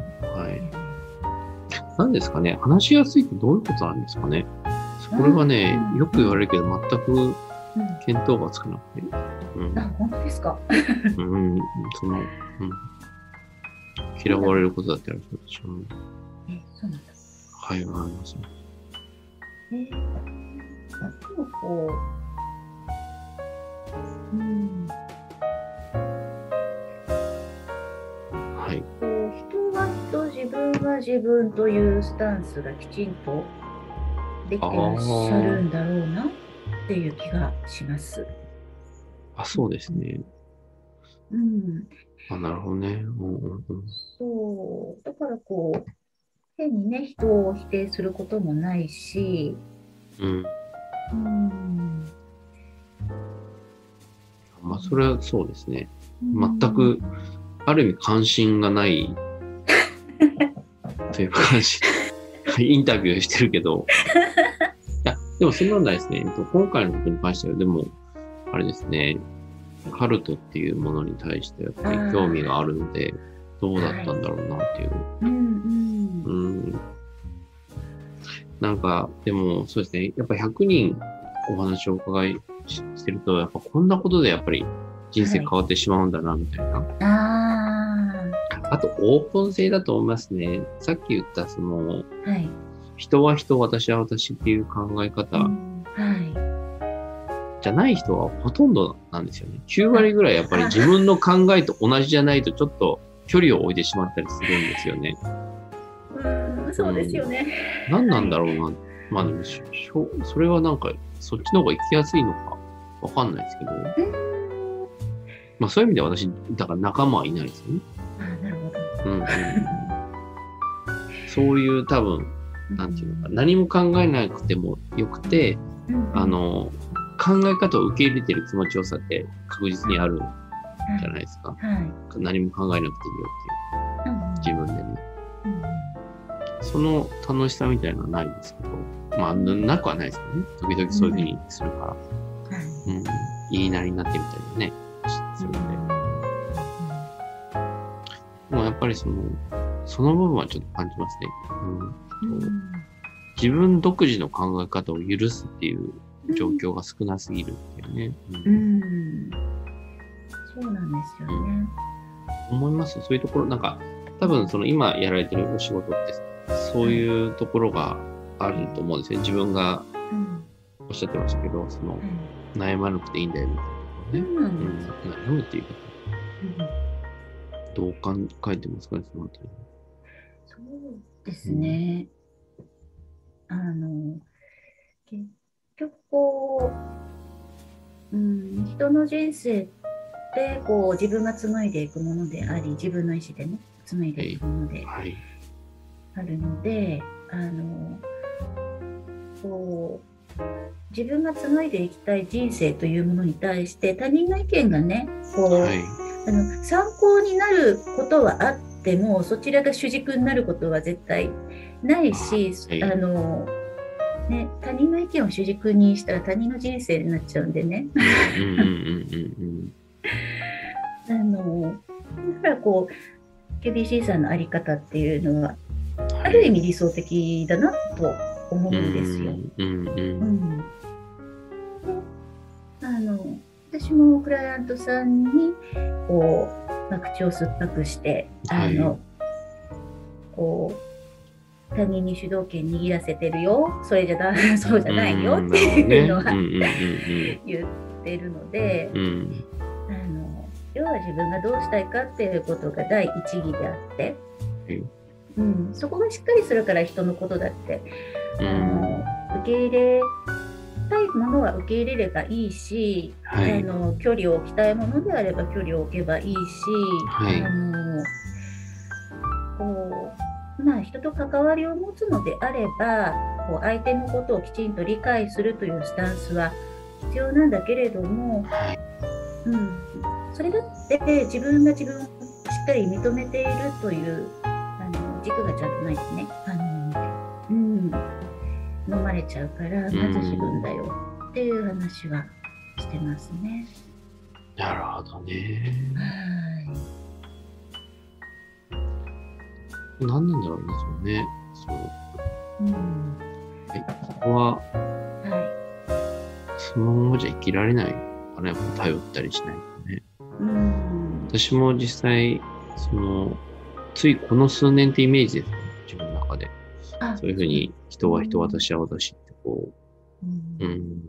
はい。何ですかね。話しやすいってどういうことなんですかね。これがねうん、よく言われるけど、全くうん見当がつかなくて。うん。あ、本当ですか？うん、その、うん。嫌われることだってあるけど、私も。え、そうなんだ。はい、わかります。えー、でもこう、うん、はい。分は自分というスタンスがきちんとできてらっしゃるんだろうなっていう気がします。あ、そうですね。うん、あ、なるほどね。うんうんうんそう、だからこう、変にね、人を否定することもないし、うん。うん、まあ、それはそうですね。全く、ある意味関心がないという感じ。インタビューしてるけど。いや、でもそんなんないですね。えっと今回のことに関しては、でも、あれですね、カルトっていうものに対してやっぱり興味があるので、どうだったんだろうなっていう。うん。なんか、でもそうですね、やっぱ100人お話をお伺いししてると、やっぱこんなことでやっぱり人生変わってしまうんだな、みたいな。ああと、オープン性だと思いますね。さっき言った、その、あ、はい。人は人、私は私っていう考え方うんはじゃない人はほとんどなんですよね。9割ぐらいやっぱり自分の考えと同じじゃないとちょっと距離を置いてしまったりするんですよね。い。うん、そうですよね。何なんだろうな。まあでもしょ、それはなんか、そっちの方が行きやすいのかわかんないですけど、まあそういう意味では私、だから仲間はいないですよね。うんうん、そういう多分、なんていうのか、何も考えなくてもよくて、うんあ、の、考え方を受け入れてる気持ちよさって確実にあるんじゃないですか。はい。何も考えなくていいようんっていう、自分でね。うんその楽しさみたいなのはないんですけど、まあ、ななくはないですけどね。時々そういうふうにするから、はい。うん、言いなりになってみたりね、する。んで。でもやっぱりその、その部分はちょっと感じますね。うん、うん自分独自の考え方を許すっていう状況が少なすぎるっていうね。ううんん。そうなんですよね。思いますそういうところ、なんか、多分その今やられてるお仕事って、そういうところがあると思うんですよ。自分がうん。おっしゃってましたけど、その、悩まなくていいんだよみたいなね。うん。悩むっていうか、うんどう考えてますかね、そのあたり。そうですね。あの、結局こう、うん、人の人生ってこう自分が紡いでいくものであり、自分の意思でね、紡いでいくものではい。あるので、あの、こう、自分が紡いでいきたい人生というものに対して他人の意見がね、こう、はい。あの参考になることはあってもそちらが主軸になることは絶対ないし、はいあのね、他人の意見を主軸にしたら他人の人生になっちゃうんでねあのだからこう KBC さんの在り方っていうのはうん。ある意味理想的だなと思うんですよ。うんうんう。うんあの私もクライアントさんにこう、まあ、口を酸っぱくしてあの、こう他人に主導権握らせてるよ。それじゃだ そうじゃないよっていうのはうんうんうん言ってるので、うんうん。あの要は自分がどうしたいかっていうことが第一義であって、はいうん、そこがしっかりするから人のことだってうん。あの受け入れたいものは受け入れればいいし、はい。あの距離を置きたいものであれば距離を置けばいいし、はい。あのこうまあ、人と関わりを持つのであればこう相手のことをきちんと理解するというスタンスは必要なんだけれども、はい。うん、それだって自分が自分をしっかり認めているというあの軸がちゃんとないとね。あの、うん、飲まれちゃうからまず自分だよっていう話はしてますね。なるほどね。はい何なんだろうね、そうね。そう。うんはい。ここは、はそのままじゃ生きられないかな、やっぱ頼ったりしないとね。いうん私も実際、その、ついこの数年ってイメージですね、自分の中で。あそういうふうに、人は人、私は私ってこうんう、うん。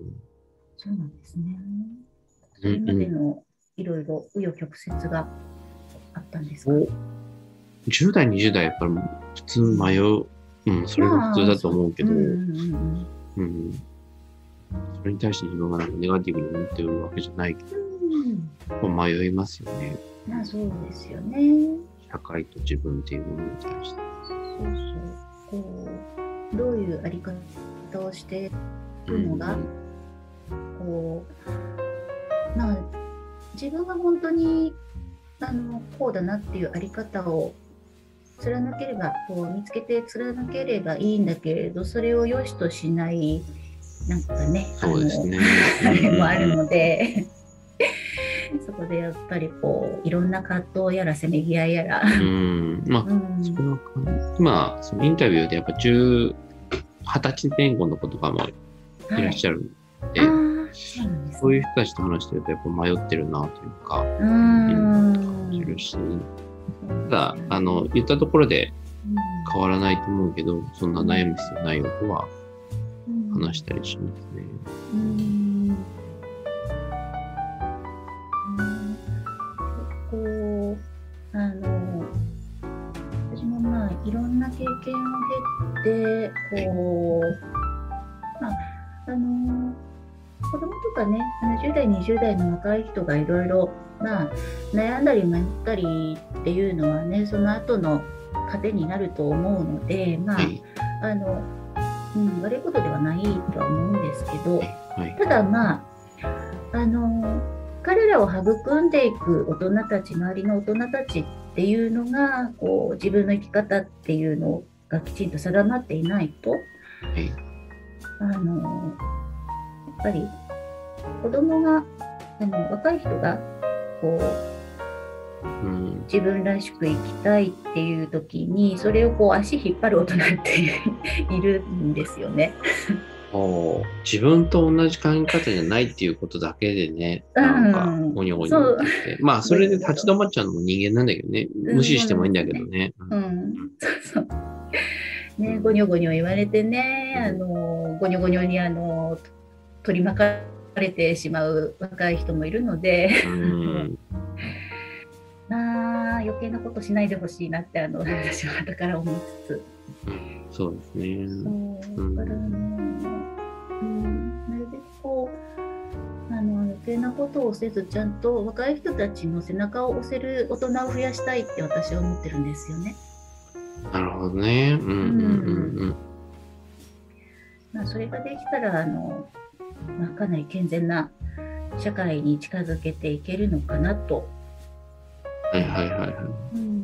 そうなんですね。そうんれまでのいろいろ紆余曲折があったんですか、お10代、20代、やっぱり普通迷う。うん、それが普通だと思うけど、うんうんうんうん。それに対して自分がなんかネガティブに思ってるわけじゃないけうんど、迷いますよね。まあそうですよね。社会と自分っていうものに対して。そうそう。こう、どういうあり方をしているのが、こう、まあ、自分が本当に、あの、こうだなっていうあり方を貫ければ、こう見つけて貫ければいいんだけれど、それを良しとしない、なんかね、そうですね。あれもあるので、そこでやっぱりこう、いろんな葛藤やらせめぎ合いやら、うん。まあ、うん。それは感じ。今、そのインタビューでやっぱ10、20歳前後の子とかもいらっしゃるんで、はい、そういう人たちと話してるとやっぱ迷ってるなというか、感じるし、ただ、あの、言ったところで変わらないと思うけど、そんな悩む必要ないよとは話したりしますね。あの私もまあいろんな経験を経てこうまああの子供とかね10代20代の若い人がいろいろまあ悩んだり迷ったりっていうのはねその後の糧になると思うのでまあ、はい。あの、うん、悪いことではないとは思うんですけどはい。ただまああの彼らを育んでいく大人たち周りの大人たちっていうのがこう自分の生き方っていうのがきちんと定まっていないとはい。あのやっぱり子供があの若い人がこううん。自分らしく生きたいっていう時にそれをこう足引っ張る大人っているんですよね。自分と同じ考え方じゃないっていうことだけでね、なんか、うんゴニョゴニョって言って。まあ、それで立ち止まっちゃうのも人間なんだけどね。うん無視してもいいんだけどね。う、ん、そうそう。ね、ゴニョゴニョ言われてね、あのゴニョゴニョにあの取り巻かれてしまう若い人もいるので、うん。まあ余計なことしないでほしいなってあの私は後から思いつつ。そうですね。そうだからね、の余計なことをせずちゃんと若い人たちの背中を押せる大人を増やしたいって私は思ってるんですよね。なるほどね。うんうんうんまあ、それができたらあの、まあ、かなり健全な社会に近づけていけるのかなと。うん。はいはいはいはい。うん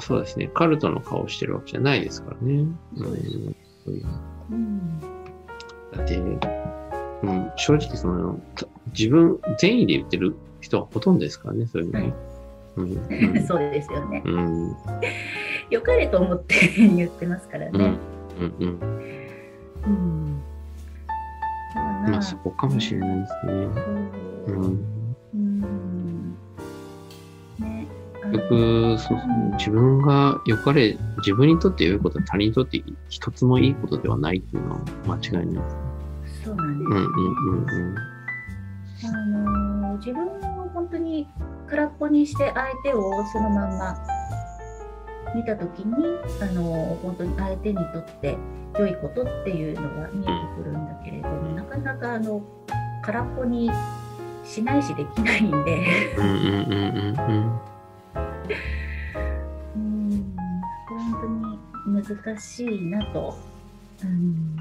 そうですね。カルトの顔してるわけじゃないですからね。そうんうんだって、うん、正直その、た自分、善意で言ってる人はほとんどですからね、そういうのね。うんうん そうですよね。うんうん良かれと思って言ってますからうんね。うんうんただまあそこかもしれないですね。そううん、うんね、結局そうそう自分が良かれ、自分にとって良いことは他人にとって一つもいいことではないっていうのは間違いないです。そあの自分を本当に空っぽにして相手をそのまんま見た時にあの本当に相手にとって良いことっていうのが見えてくるんだけれども、なかなかあの空っぽにしないしできないんで。うん。うんうんうんうんうん本当に難しいなと。うん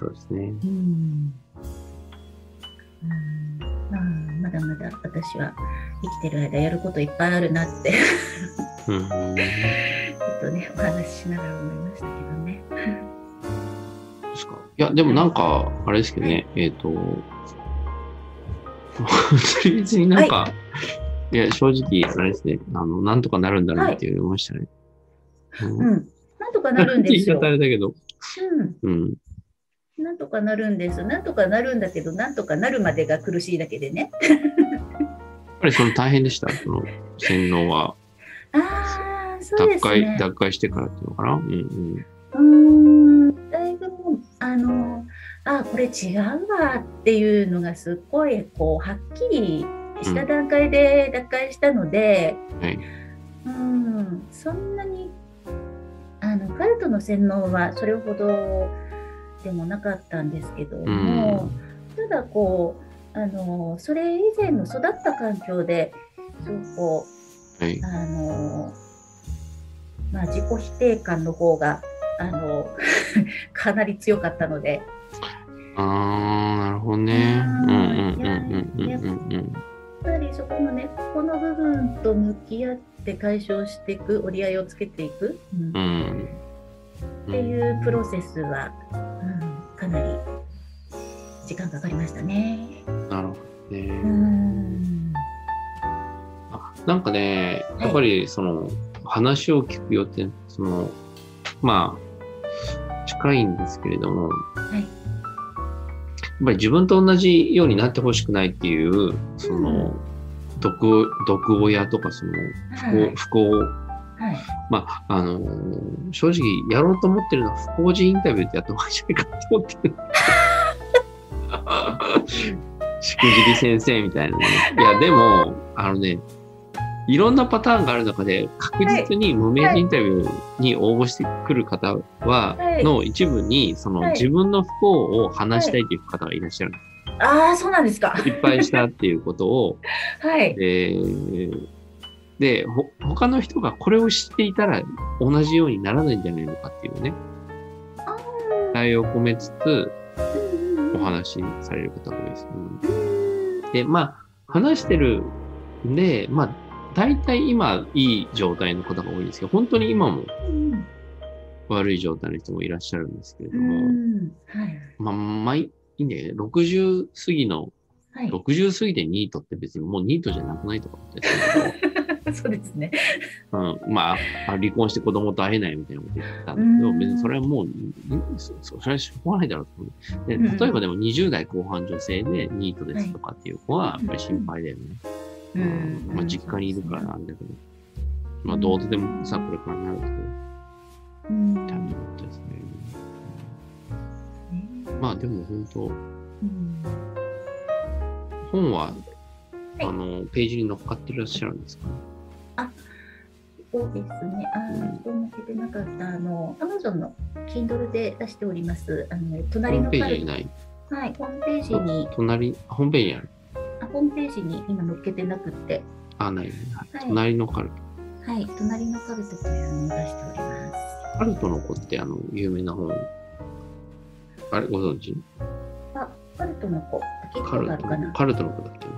そうですね。うんうんまあ、まだまだ私は生きてる間やることいっぱいあるなってうんうんちょっとねお話ししながら思いましたけどね。ですか？いや、でもなんか、あれですけどね、えっ、と、別になんか、い、や、正直、あれですね、あの、なんとかなるんだなって思いましたね。うんうん、なんとかなるんですよ 言い方あ。れだけど、うん、うん。なんとかなるんです。なんとかなるんだけど、なんとかなるまでが苦しいだけでね。やっぱりその大変でした、その洗脳は。ああ、そう脱です会、ね。脱会してからっていうのかな？うんうん。うーんだいぶもうあのあこれ違うわっていうのがすっごいこうはっきりした段階で脱会したので、はい。うん、そんなにあのカルトの洗脳はそれほどでもなかったんですけども、ただこうあのそれ以前の育った環境ですごくこうはい。あのまあ、自己否定感の方があの かなり強かったので、あー、なるほどね。うんうんうんうんうんうんうん。やっぱりそこのね、ここの部分と向き合って解消していく、折り合いをつけていく、うんうん。っていうプロセスは、うん、かなり時間かかりましたね。なるほどね。うん、あなんかね、やっぱりその話を聞くよって、その、まあ、近いんですけれども、はい、やっぱり自分と同じようになってほしくないっていう、その、毒、毒親とかその、はい。不幸、不幸、はい、まあ、あのー正直やろうと思ってるのは不幸児インタビューってやった方がいいんじゃないかと思ってる。しくじり先生みたいなね。いや、でも、あのね、いろんなパターンがある中で、確実に無名人インタビューに応募してくる方は、はいの一部に、そのはい自分の不幸を話したいという方がいらっしゃる。ああ、そうなんですか。失敗したっていうことを、はい。えーで、ほ他の人がこれを知っていたら同じようにならないんじゃないのかっていうね、あ期待を込めつつーお話しされる方が多いです。うんうんで、まあ、話してるんで、まあ、大体今いい状態の方が多いんですけど、本当に今もうん悪い状態の人もいらっしゃるんですけれうども、んはい。まあ、まあ、いいんだよね。60過ぎの、はい。60過ぎでニートって別にもうニートじゃなくないとか思ったりするけど、そうですね。うん、まあ、あ離婚して子供と会えないみたいなこと言ってたんだけど、うん。別にそれはもう、んそれはしょうがないだろうと思う。で、うん。例えばでも20代後半女性でニートですとかっていう子は、やっぱり心配だよね。うん。まあ、実家にいるからなんだけど、まあ、どうとでもさ、これからなるけど、うん。大変だったですね。ねまあ、でも本当、うん。本は、い。あの、ページに乗っかってらっしゃるんですかね。そうですね。あの、人向けてなかった、あの、アマゾンの Kindle で出しております、あの、ホ隣のカル。はい、ホームページに、隣、ホームページにある？あホームページに今載っけてなくって、あ、ないね。はいはい隣のカルト。はい、隣のカルトというのを出しております。カルトの子って、あの、有名な本？あれ、ご存知？あ、カルトの子、カルトの子だっけ？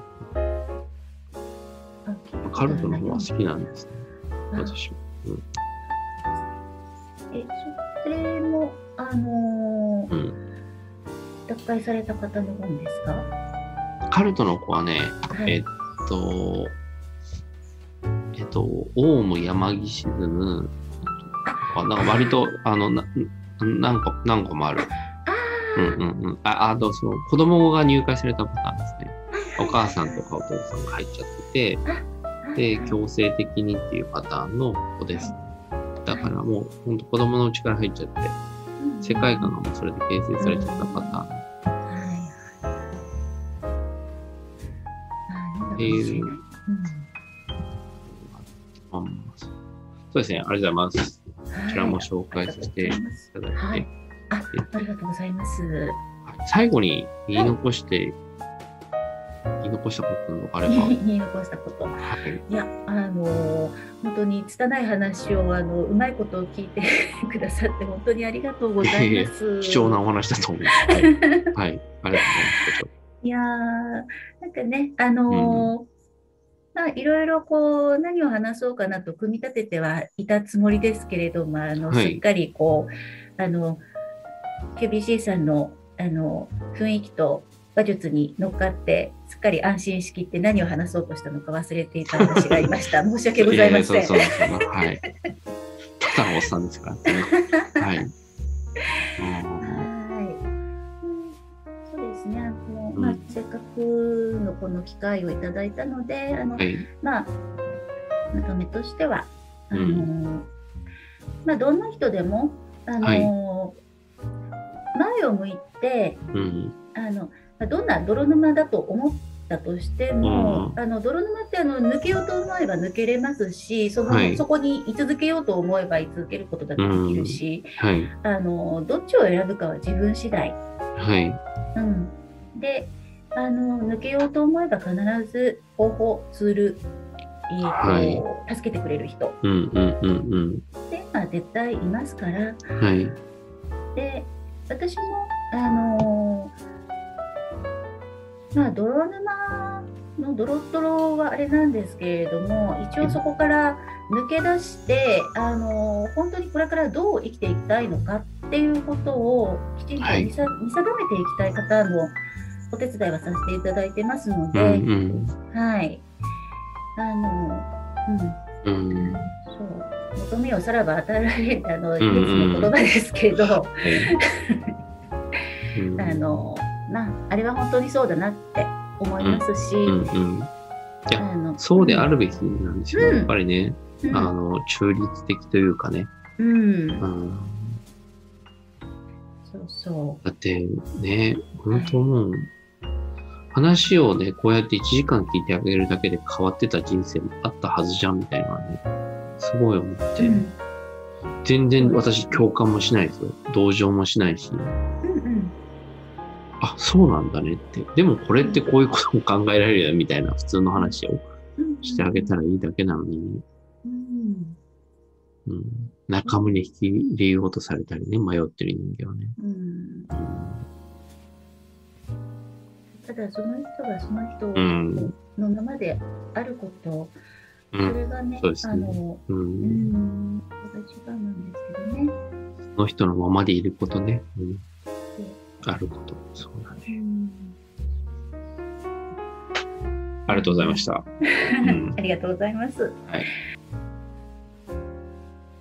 カルトの方が好きなんですね。あ私も。え、それも、あのーうん。脱会された方の本ですか？カルトの子はね、はい。えっと、えっと、オウム山岸ズム、あなんか割と、あの、な何個、何個もある。あうんうんうん。あ、あと、その、子供が入会されたパターンですね。お母さんとかお父さんが入っちゃってて、あで、強制的にっていうパターンの子です。だからもう、ほんと子供のうちから入っちゃって、世界観がもうそれで形成されちゃったパターン。っていうそうですね、ありがとうございます。こちらも紹介させていただいて、はい。あ、ありがとうございます。最後に言い残して、言い残したことがあれば、は い言い残したこと。いや、あのー本当に拙い話をあのうまいことを聞いてくださって本当にありがとうございます。貴重なお話だと思います。はい、はい、ありがとうございます。いやーなんかね、あのーまあ、いろいろこう何を話そうかなと組み立ててはいたつもりですけれども、あのはいしっかりこうあの QBC さんのあの雰囲気と話術に乗っかって、すっかり安心しきって何を話そうとしたのか忘れていた私がいました。申し訳ございません。ややそうそうそうはい。ただのおっさんですからね。はい。そうですね。あのうんまあ、せっかくのこの機会をいただいたので、あの、はい。まあ、まとめとしては、あのうんまあ、どんな人でも、あのはい前を向いて、うん。あの、まあどんな泥沼だと思ったとしても、うんあの泥沼ってあの抜けようと思えば抜けれますし、その、はいそこに居続けようと思えば居続けることだってできるし、はい。あのどっちを選ぶかは自分次第。はい。うん、であの抜けようと思えば必ず方法ツール、えーと助けてくれる人うんうんうん絶対いますからうん。はい。で私もあのまあ泥沼のドロドロはあれなんですけれども一応そこから抜け出してあの本当にこれからどう生きていきたいのかっていうことをきちんとはい。見定めていきたい方のお手伝いはさせていただいてますのうんで、うん。はい。あのうん。うん。そう。求めよさらば与えられるあのイエスん。うんの言葉ですけど、はい。うん。あのまああれは本当にそうだなって思いますし、うんうん。いやあのそうであるべきなんですよ。うん。やっぱりね、うん。あの、中立的というかね。うん。うん。そうそだってね、本当もう、話をね、こうやって1時間聞いてあげるだけで変わってた人生もあったはずじゃんみたいなのはね、すごい思って、うん。全然私共感もしないですよ。同情もしないし、うんうんあ、そうなんだねって。でもこれってこういうことも考えられるよみたいな普通の話をうん。してあげたらいいだけなのに、うん。うん、仲間に引き入れようとされたりね、迷ってる人間はね。うん。うんただその人がその人うん。のままであること、うん。それがね、あの、う、うん。ん、それがなんですけどね。その人のままでいることね。うん、あること。そうだうね。んありがとうございました。んありがとうございます。はい